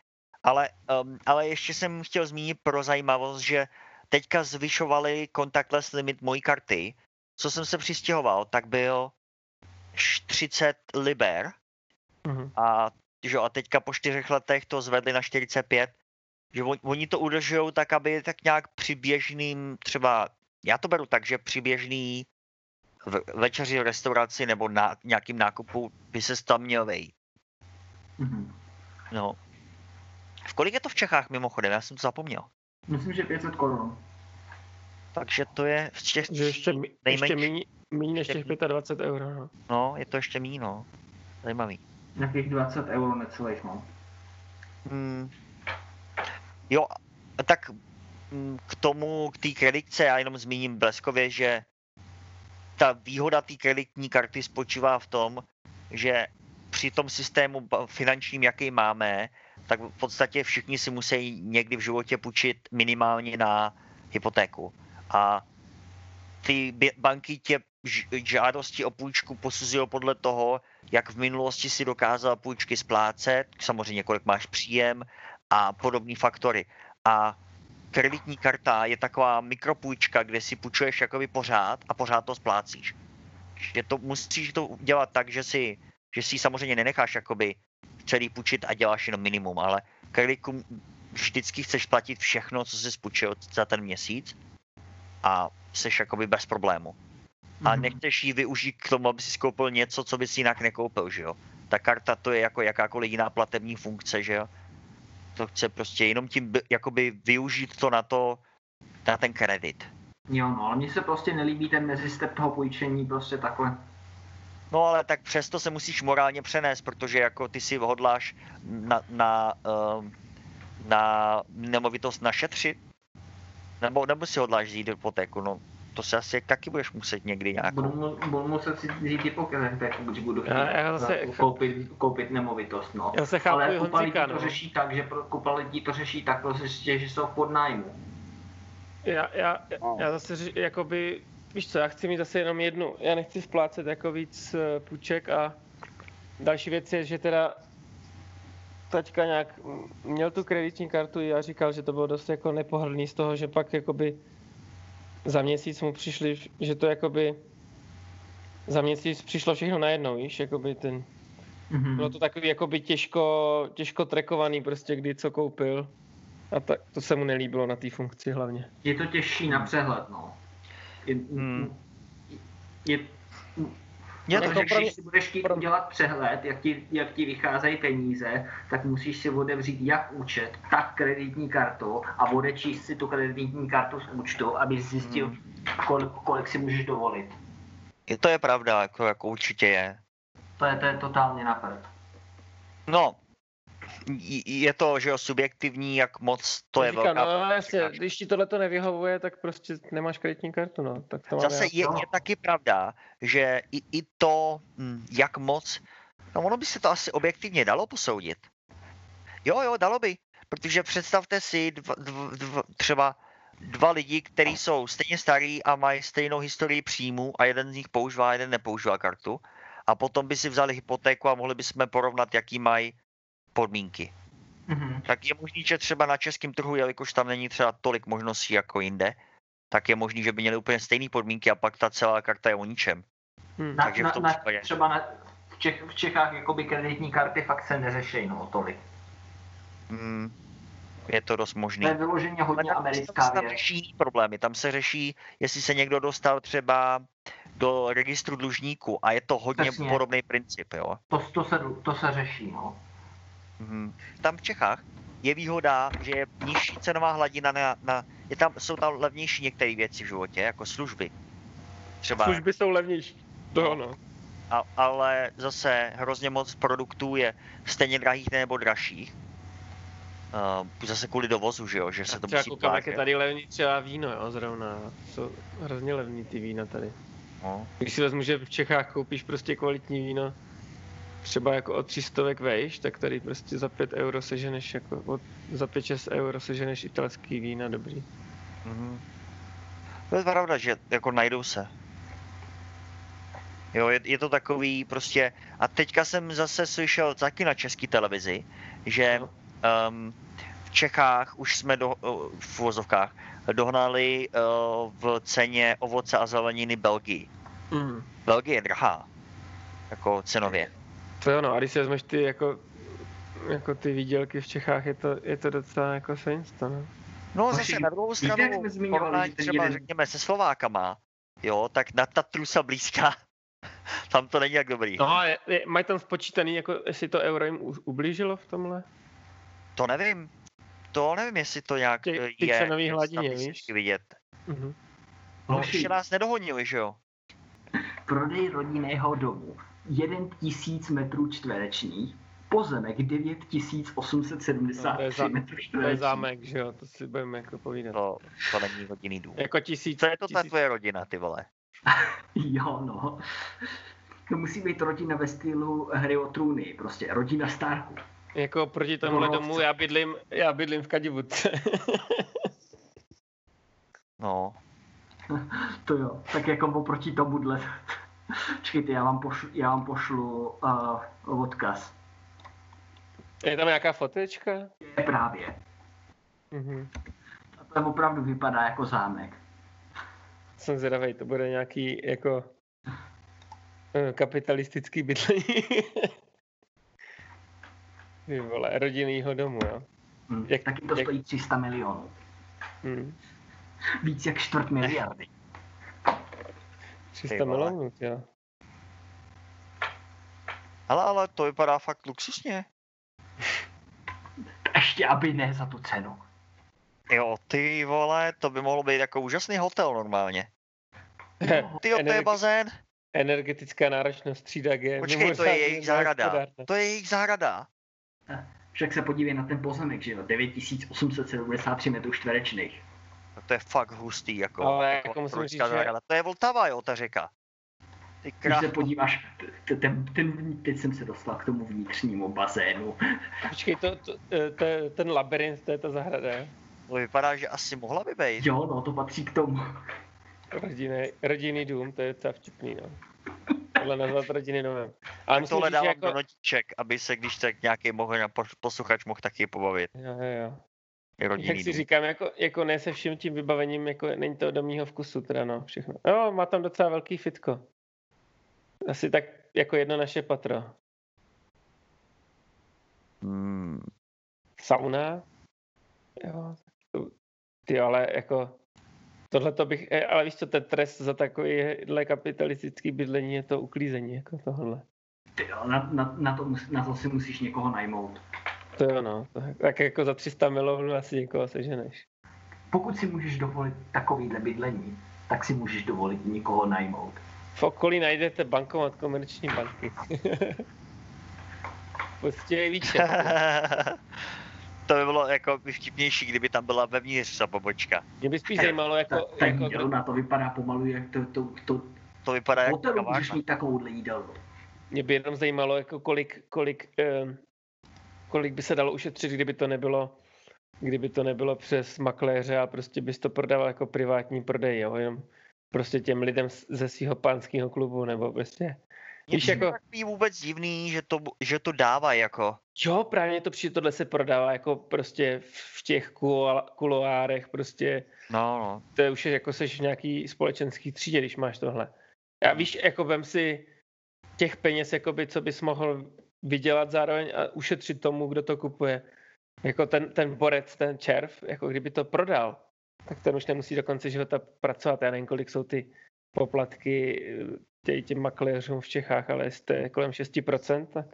Ale, um, ale ještě jsem chtěl zmínit pro zajímavost, že teďka zvyšovali contactless limit mojí karty. Co jsem se přistěhoval, tak byl š- 30 liber Mhm. a, že, a teďka po čtyřech letech to zvedli na 45. Že on, oni to udržují tak, aby tak nějak při běžným, třeba, já to beru tak, že při běžný v, večeři v restauraci nebo na nějakým nákupu by se tam měl vejít. Mhm. No. V kolik je to v Čechách mimochodem? Já jsem to zapomněl. Myslím, že 500 korun. Takže to je v těch, Že ještě, mi- ještě nejmenší. méně, méně než Ještě těch 25 euro, no. No, je to ještě míň, no. Zajímavý. Nějakých 20 euro necelých, no. Hmm. Jo, tak mm, k tomu, k té kreditce, já jenom zmíním bleskově, že ta výhoda té kreditní karty spočívá v tom, že při tom systému finančním, jaký máme, tak v podstatě všichni si musí někdy v životě půjčit minimálně na hypotéku. A ty banky tě žádosti o půjčku posuzují podle toho, jak v minulosti si dokázal půjčky splácet, samozřejmě kolik máš příjem a podobné faktory. A kreditní karta je taková mikropůjčka, kde si půjčuješ jakoby pořád a pořád to splácíš. Že to musíš to dělat tak, že si, že si samozřejmě nenecháš jakoby celý půjčit a děláš jenom minimum, ale kreditku vždycky chceš platit všechno, co jsi spůjčil za ten měsíc a jsi jakoby bez problému. A Mhm. nechceš ji využít k tomu, aby si koupil něco, co bys jinak nekoupil, že jo. Ta karta to je jako jakákoliv jiná platební funkce, že jo. To chce prostě jenom tím by- jakoby využít to na to, na ten kredit. Jo, no, ale mně se prostě nelíbí ten mezistep toho půjčení, prostě takhle. No ale tak přesto se musíš morálně přenést, protože jako ty si hodláš na, na, um, na nemovitost našetřit, nebo, nebo si hodláš vzít hypotéku, no to se asi taky budeš muset někdy nějak. Budu, mu, budu muset si vzít hypotéku, když budu chtít Já- já zase- za- koupit, koupit nemovitost, no. Já se chápu Ale kupa lidí Honzíka, to no. řeší tak, že pro, kupa lidí to řeší tak, prostě, že jsou v podnájmu. Já, já, No. já zase jakoby, víš co, já chci mít zase jenom jednu. Já nechci splácet jako víc eh, půjček a další věc je, že teda taťka nějak měl tu kreditní kartu a říkal, že to bylo dost jako nepohodlný z toho, že pak jakoby za měsíc mu přišli, že to jakoby za měsíc přišlo všechno najednou, víš, jakoby ten, Mhm. bylo to takový jakoby těžko, těžko trekovaný prostě, kdy co koupil. A tak, to se mu nelíbilo na té funkci hlavně. Je to těžší na přehled, no. Je, Hmm. je, to Protože pro mě- když si budeš chtít pro- udělat přehled, jak ti, jak ti vycházejí peníze, tak musíš si otevřít jak účet, tak kreditní kartu a odečíst si tu kreditní kartu z účtu, aby zjistil, Hmm. kolik, kolik si můžeš dovolit. je, to je pravda, jako, jako určitě je. To je, to je totálně na prd. No, je to, že jo, subjektivní, jak moc to je Říkám, velká no jasně, překážka. když ti tohle to nevyhovuje, tak prostě nemáš kreditní kartu, no. Tak to Zase je, No. je taky pravda, že i, i to, hm, jak moc, no ono by se to asi objektivně dalo posoudit. Jo, jo, dalo by, protože představte si dva, dva, dva, třeba dva lidi, kteří jsou stejně starí a mají stejnou historii příjmu a jeden z nich používá, jeden nepoužívá kartu a potom by si vzali hypotéku a mohli bychom porovnat, jaký mají podmínky. Mhm. Tak je možný, že třeba na českém trhu, jelikož tam není třeba tolik možností jako jinde, tak je možný, že by měli úplně stejné podmínky a pak ta celá karta je o ničem. Hm. Na, Takže v tom na, případě. třeba na, v, Čech, v Čechách jakoby kreditní karty fakt se neřeší no, tolik. Hmm, je to dost možný. To je vyloženě hodně tam- americká tam se tam věc. řeší jiný problémy. Tam se řeší, jestli se někdo dostal třeba do registru dlužníků a je to hodně Přesně. podobný princip, jo. To, to, se, to se řeší, no. Mhm. Tam v Čechách je výhoda, že je nižší cenová hladina na, na je tam, jsou tam levnější některé věci v životě, jako služby. Třeba, Služby jsou levnější. To no. a, ale zase hrozně moc produktů je stejně drahých nebo dražších. Uh, zase kvůli dovozu, že jo, že se to Třeba musí koukám, jak je tady levný třeba víno, jo, zrovna. Jsou hrozně levný ty vína tady. No. Když si vezmu, že v Čechách koupíš prostě kvalitní víno, třeba jako od 300 vejš, tak tady prostě za 5 euro seženeš jako od, za 5-6 euro seženeš italský vína dobrý. Mhm. To je pravda, že jako najdou se. Jo, je, je to takový prostě, a teďka jsem zase slyšel taky na české televizi, že No. um, v Čechách už jsme do, o, v uvozovkách dohnali uh, v ceně ovoce a zeleniny Belgii. Mm. Belgie je drahá, jako cenově. To jo, no, a když si vezmeš ty jako, jako ty výdělky v Čechách, je to, je to docela jako sejnsto, no. No zase na druhou stranu, jak jsme zmiňovali, porovnání třeba jeden- řekněme se Slovákama, jo, tak na Tatrusa blízká, tam to není jak dobrý. No, je, je, mají tam spočítaný, jako jestli to euro jim u- ublížilo v tomhle? To nevím. To nevím, jestli to nějak Ty- ty je cenový je hladině, víš? vidět. Mhm. No, ještě nás nedohonili, že jo? prodej rodinného domu 1000 metrů čtverečních, pozemek 9873 No, to je za- metrů To je čtverečních. zámek, že jo, to si budeme jako povídat. To, to není rodinný dům. Jako tisíc, Co je to ta tisíc, tvoje rodina, ty vole? Jo, no. To musí být rodina ve stylu hry o trůny, prostě rodina Starků. jako proti tomuhle domu já bydlím, já bydlím v Kadivudce. No, To jo, tak jako oproti tomuhle. Čekejte, já vám pošlu, já vám pošlu uh, odkaz. Je tam nějaká fotečka? Je právě. Mhm. A to opravdu vypadá jako zámek. Jsem zvědavý, to bude nějaký jako eh, kapitalistický bydlení. Ty vole, rodinnýho domu, jo. Hm. Jak- Taky to jak- stojí 300 milionů. Hm. Víc jak čtvrt miliardy. 300 Ty vole. milionů, jo. Ale, ale to vypadá fakt luxusně. Ještě aby ne za tu cenu. Jo, ty vole, to by mohlo být jako úžasný hotel normálně. Ty to je bazén, Energetická náročnost 3G. Počkej, to je jejich zahrada. To je jejich zahrada. Však se podívej na ten pozemek, že jo, 9873 metrů čtverečných. To je fakt hustý, jako. Ale jako jako musím říct, že-. To je Vltava, jo, ta řeka. Ty Když se podíváš, ten, ten, teď jsem se dostal k tomu vnitřnímu bazénu. Počkej, to, to, eh, to, ten labirint, to je ta zahrada? To vypadá, že asi mohla by být. Jo, no, to patří k tomu. Rodinný, rodinný dům, to je docela vtipný, no. Tohle nazvat rodinný domem. Ale Tohle dávám jako... do notiček, aby se, když tak nějaký mohl na pos- posluchač mohl taky pobavit. Jo, jo, jo. Je rodinný Jak si dům. říkám, jako, jako ne se vším tím vybavením, jako není to do mýho vkusu teda, no, všechno. Jo, má tam docela velký fitko. Asi tak jako jedno naše patro. Hmm. Sauna. Jo. to- Ty ale jako tohle to bych, eh, ale víš co, ten trest za takovýhle kapitalistický bydlení je to uklízení, jako tohle. Ty jo, na, na, na, to, na to si musíš někoho najmout. To jo, no. Tak jako za 300 milionů asi někoho seženeš. Pokud si můžeš dovolit takovýhle bydlení, tak si můžeš dovolit někoho najmout. V okolí najdete bankomat komerční banky. Poctivý výčet. to by bylo jako by vtipnější, kdyby tam byla vevnitř ta pobočka. Mě by spíš zajímalo, Ta, jako, ta jako jídelna, to vypadá pomalu, jak to, to, to To vypadá jako můžeš kavárna. mít takovouhle jídelnu. mě by jenom zajímalo, jako kolik, kolik, um, kolik by se dalo ušetřit, kdyby to nebylo, kdyby to nebylo přes makléře a prostě bys to prodával jako privátní prodej, jo, jenom prostě těm lidem ze svého pánského klubu, nebo prostě. Je jako, jako... takový vůbec divný, že to, že to dává jako. jo, právě to přijde, tohle se prodává jako prostě v těch kulo- kuloárech, prostě No, no. to je už je jako seš v nějaký společenský třídě, když máš tohle. A víš, jako vem si těch peněz, jakoby, co bys mohl vydělat zároveň a ušetřit tomu, kdo to kupuje. Jako ten, ten borec, ten červ, jako kdyby to prodal, tak ten už nemusí do konce života pracovat. Já nevím, kolik jsou ty poplatky tě, těm makléřům v Čechách, ale je kolem 6%, tak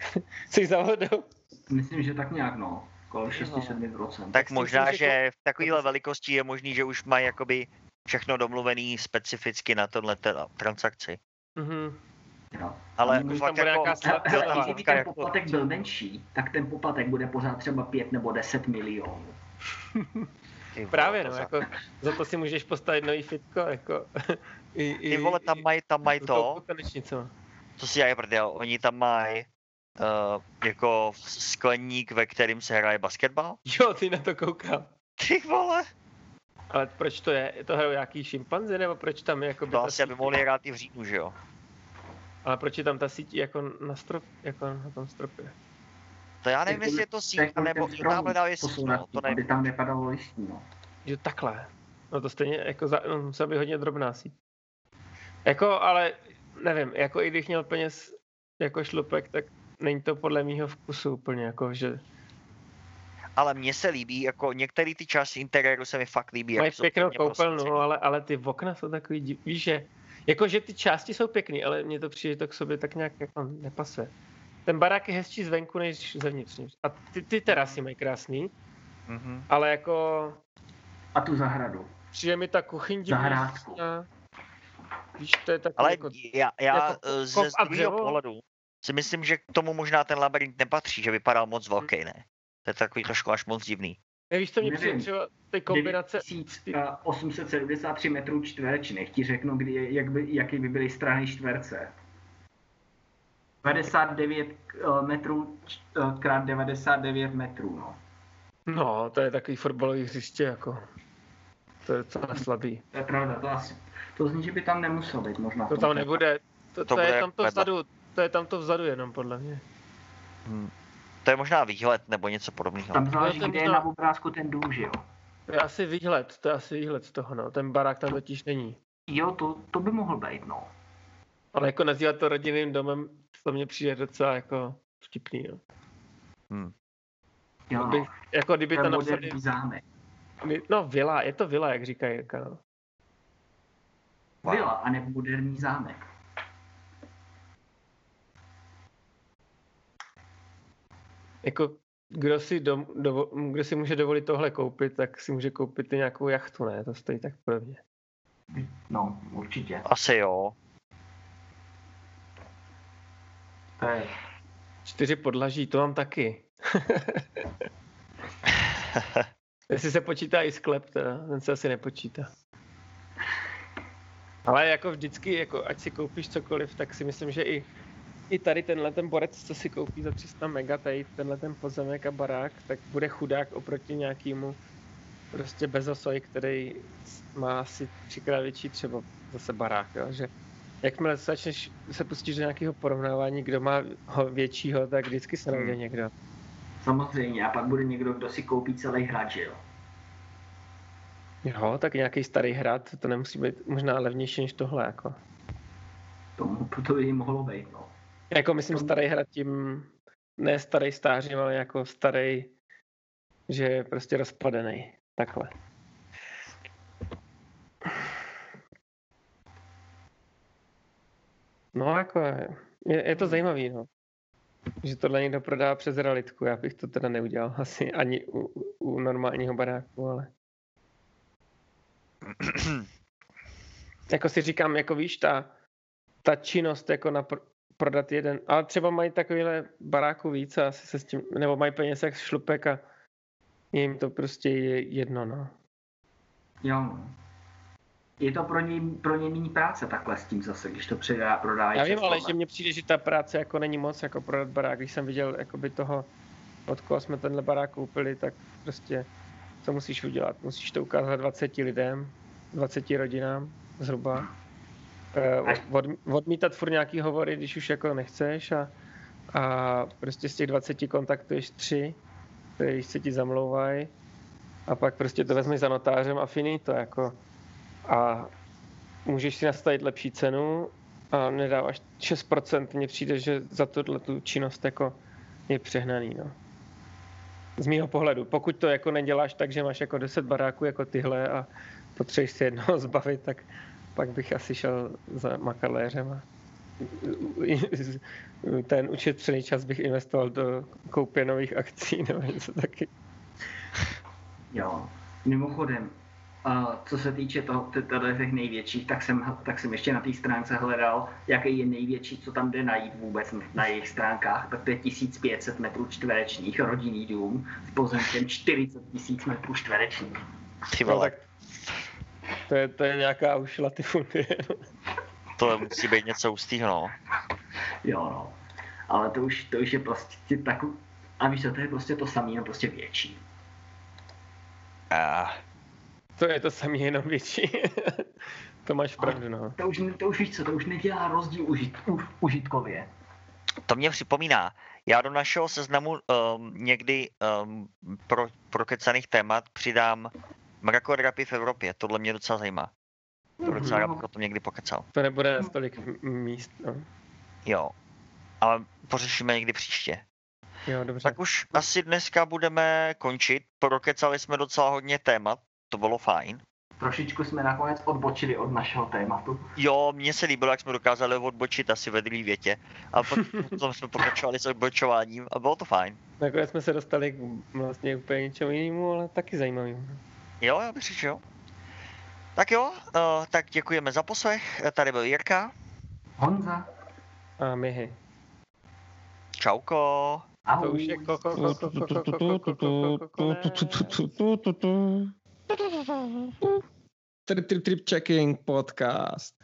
si zavodou. Myslím, že tak nějak, no. Kolem Jo. 6-7%. Tak si možná, myslím, že že v takovéhle velikosti je možný, že už mají jakoby všechno domluvený specificky na tohle transakci. Mhm. Jo. Ale Tam fakt jako, nějaká Kdyby ten jako, poplatek byl menší, tak ten poplatek bude pořád třeba 5 nebo 10 milionů. Právě, to no, za- jako, za to si můžeš postavit nový fitko, jako. I, Ty vole, tam mají, tam mají to, Tanečnicema. co si dělají prdel, oni tam mají uh, jako skleník, ve kterým se hraje basketbal. Jo, ty na to koukám. Ty vole, Ale proč to je? Je to hrajou nějaký šimpanzi, nebo proč tam je jako to asi, aby mohli hrát i v říjnu, že jo. Ale proč je tam ta síť jako na strop, jako na tom stropě? To já nevím, jestli je to síť, nebo jo, tamhle dávě síť, no, to aby nevím. tam nepadalo listí, no. Jo, takhle. No to stejně jako za, no, musela být hodně drobná síť. Jako, ale nevím, jako i když měl peněz jako šlupek, tak není to podle mýho vkusu úplně jako, že Ale mně se líbí, jako některé ty části interiéru se mi fakt líbí. mají pěknou pěkně koupelnu, prosvícený. ale, ale ty okna jsou takový, víš, že jako, že ty části jsou pěkný, ale mně to přijde to k sobě tak nějak jako nepasuje. Ten barák je hezčí zvenku než zevnitř. A ty, ty terasy mají krásný, Mhm. ale jako A tu zahradu. přijde mi ta kuchyň Zahrádku. Víš, to je takový Ale jako, já, já jako eh, ze druhého pohledu si myslím, že k tomu možná ten labirint nepatří, že vypadal moc velký, ne? To je takový trošku až moc divný. Nevíš, to mě přijde třeba ty kombinace, 9873 metrů čtverečných. Ti řeknu, kdy, jak by, jaký by byly strany čtverce. 99 eh, metrů eh, krát 99 metrů, no. no, to je takový fotbalový hřiště, jako. to je docela slabý. To je pravda, to asi. To zní, že by tam nemusel být možná. To tam nebude, to, to, To je tam to vzadu, to je tam to vzadu jenom podle mě. Hm. To je možná výhled nebo něco podobného. Tam záleží, No, to kde je na obrázku ten dům, že jo? To je asi výhled, to je asi výhled z toho, no. Ten barák tam totiž není. Jo, to, to by mohl být, no. Ale jako nazývat to rodinným domem, to mně přijde docela jako vtipný, no. Jo, no. Bych, jako kdyby To napsali, moderní zámek. no vila, je to vila, jak říká Jirka, no. Wow. Vila a nebo moderní zámek. Jako, kdo si, dom, dovo, kdo si může dovolit tohle koupit, tak si může koupit i nějakou jachtu, ne? To stojí tak prvně. No, určitě. Asi jo. To je, Čtyři podlaží, to mám taky. Jestli se počítá i sklep, teda, ten se asi nepočítá. Ale jako vždycky, jako ať si koupíš cokoliv, tak si myslím, že i, i tady tenhle ten borec, co si koupí za 300 mega, tady tenhle ten pozemek a barák, tak bude chudák oproti nějakému prostě bezosoji, který má asi třikrát větší třeba zase barák, jo? že jakmile začneš se pustíš do nějakého porovnávání, kdo má ho většího, tak vždycky se najde Hmm. někdo. samozřejmě. A pak bude někdo, kdo si koupí celý hrad, že jo? Jo, tak nějaký starý hrad, to nemusí být možná levnější než tohle, jako. To, to by mohlo být, no. Jako myslím starý hrad tím, ne starý stářím, ale jako starý, že je prostě rozpadený. Takhle. No jako je, je, to zajímavý, no. Že tohle někdo prodá přes realitku, já bych to teda neudělal asi ani u, u- normálního baráku, ale... jako si říkám, jako víš, ta, ta činnost jako na prodat jeden, ale třeba mají takovýhle baráku víc a asi se s tím, nebo mají peněz jak šlupek a je jim to prostě je jedno, no. Jo, no. Je to pro něj, pro něj méně práce takhle s tím zase, když to předá, prodá. Já vím, ale že mně přijde, že ta práce jako není moc jako prodat barák. Když jsem viděl jakoby toho, od koho jsme tenhle barák koupili, tak prostě co musíš udělat? Musíš to ukázat 20 lidem, 20 rodinám zhruba. Od, odmítat furt nějaký hovory, když už jako nechceš a, a prostě z těch 20 kontaktuješ tři, který se ti zamlouvají a pak prostě to vezmeš za notářem a finito jako. A můžeš si nastavit lepší cenu a nedáváš 6%, mně přijde, že za tuhle tu činnost jako je přehnaný, no. Z mýho pohledu. Pokud to jako neděláš tak, že máš jako 10 baráků jako tyhle a potřebuješ si jednoho zbavit, tak pak bych asi šel za makaléřem a ten ušetřený čas bych investoval do koupě nových akcí nebo něco taky. Jo. Mimochodem, a co se týče toho, tady těch největších, tak jsem, tak jsem ještě na té stránce hledal, jaký je největší, co tam jde najít vůbec na jejich stránkách, tak to je 1500 metrů čtverečních, rodinný dům s pozemkem 40 000 metrů čtverečních. Ty No, vole, tak to je, to je nějaká už latifundie. to musí být něco hustýho, no. Jo, no. Ale to už, to už je prostě takový, a víš co, to je prostě to samé, no prostě větší. Ah, To je to samé, jenom větší. to máš pravdu, no. To už, to už víš co, to už nedělá rozdíl užit, u, užitkově. to mě připomíná. Já do našeho seznamu um, někdy um, pro, pro kecaných témat přidám mrakodrapy v Evropě. Tohle mě docela zajímá. To docela rád bych o tom někdy pokecal. To nebude tolik míst, no. Jo. Ale pořešíme někdy příště. Jo, dobře. Tak už asi dneska budeme končit. Prokecali jsme docela hodně témat. To bylo fajn. Trošičku jsme nakonec odbočili od našeho tématu. Jo, mně se líbilo, jak jsme dokázali odbočit asi ve druhé větě. A pak potom jsme pokračovali s odbočováním a bylo to fajn. Nakonec jsme se dostali k vlastně úplně něčemu jinému, ale taky zajímavému. Jo, já bych řekl, že jo. Tak jo, uh, tak děkujeme za poslech. Tady byl Jirka. Honza, A myhy. Čauko. ahoj. To už je koko, koko, koko, koko, koko, koko, koko, Trip, trip, trip checking podcast.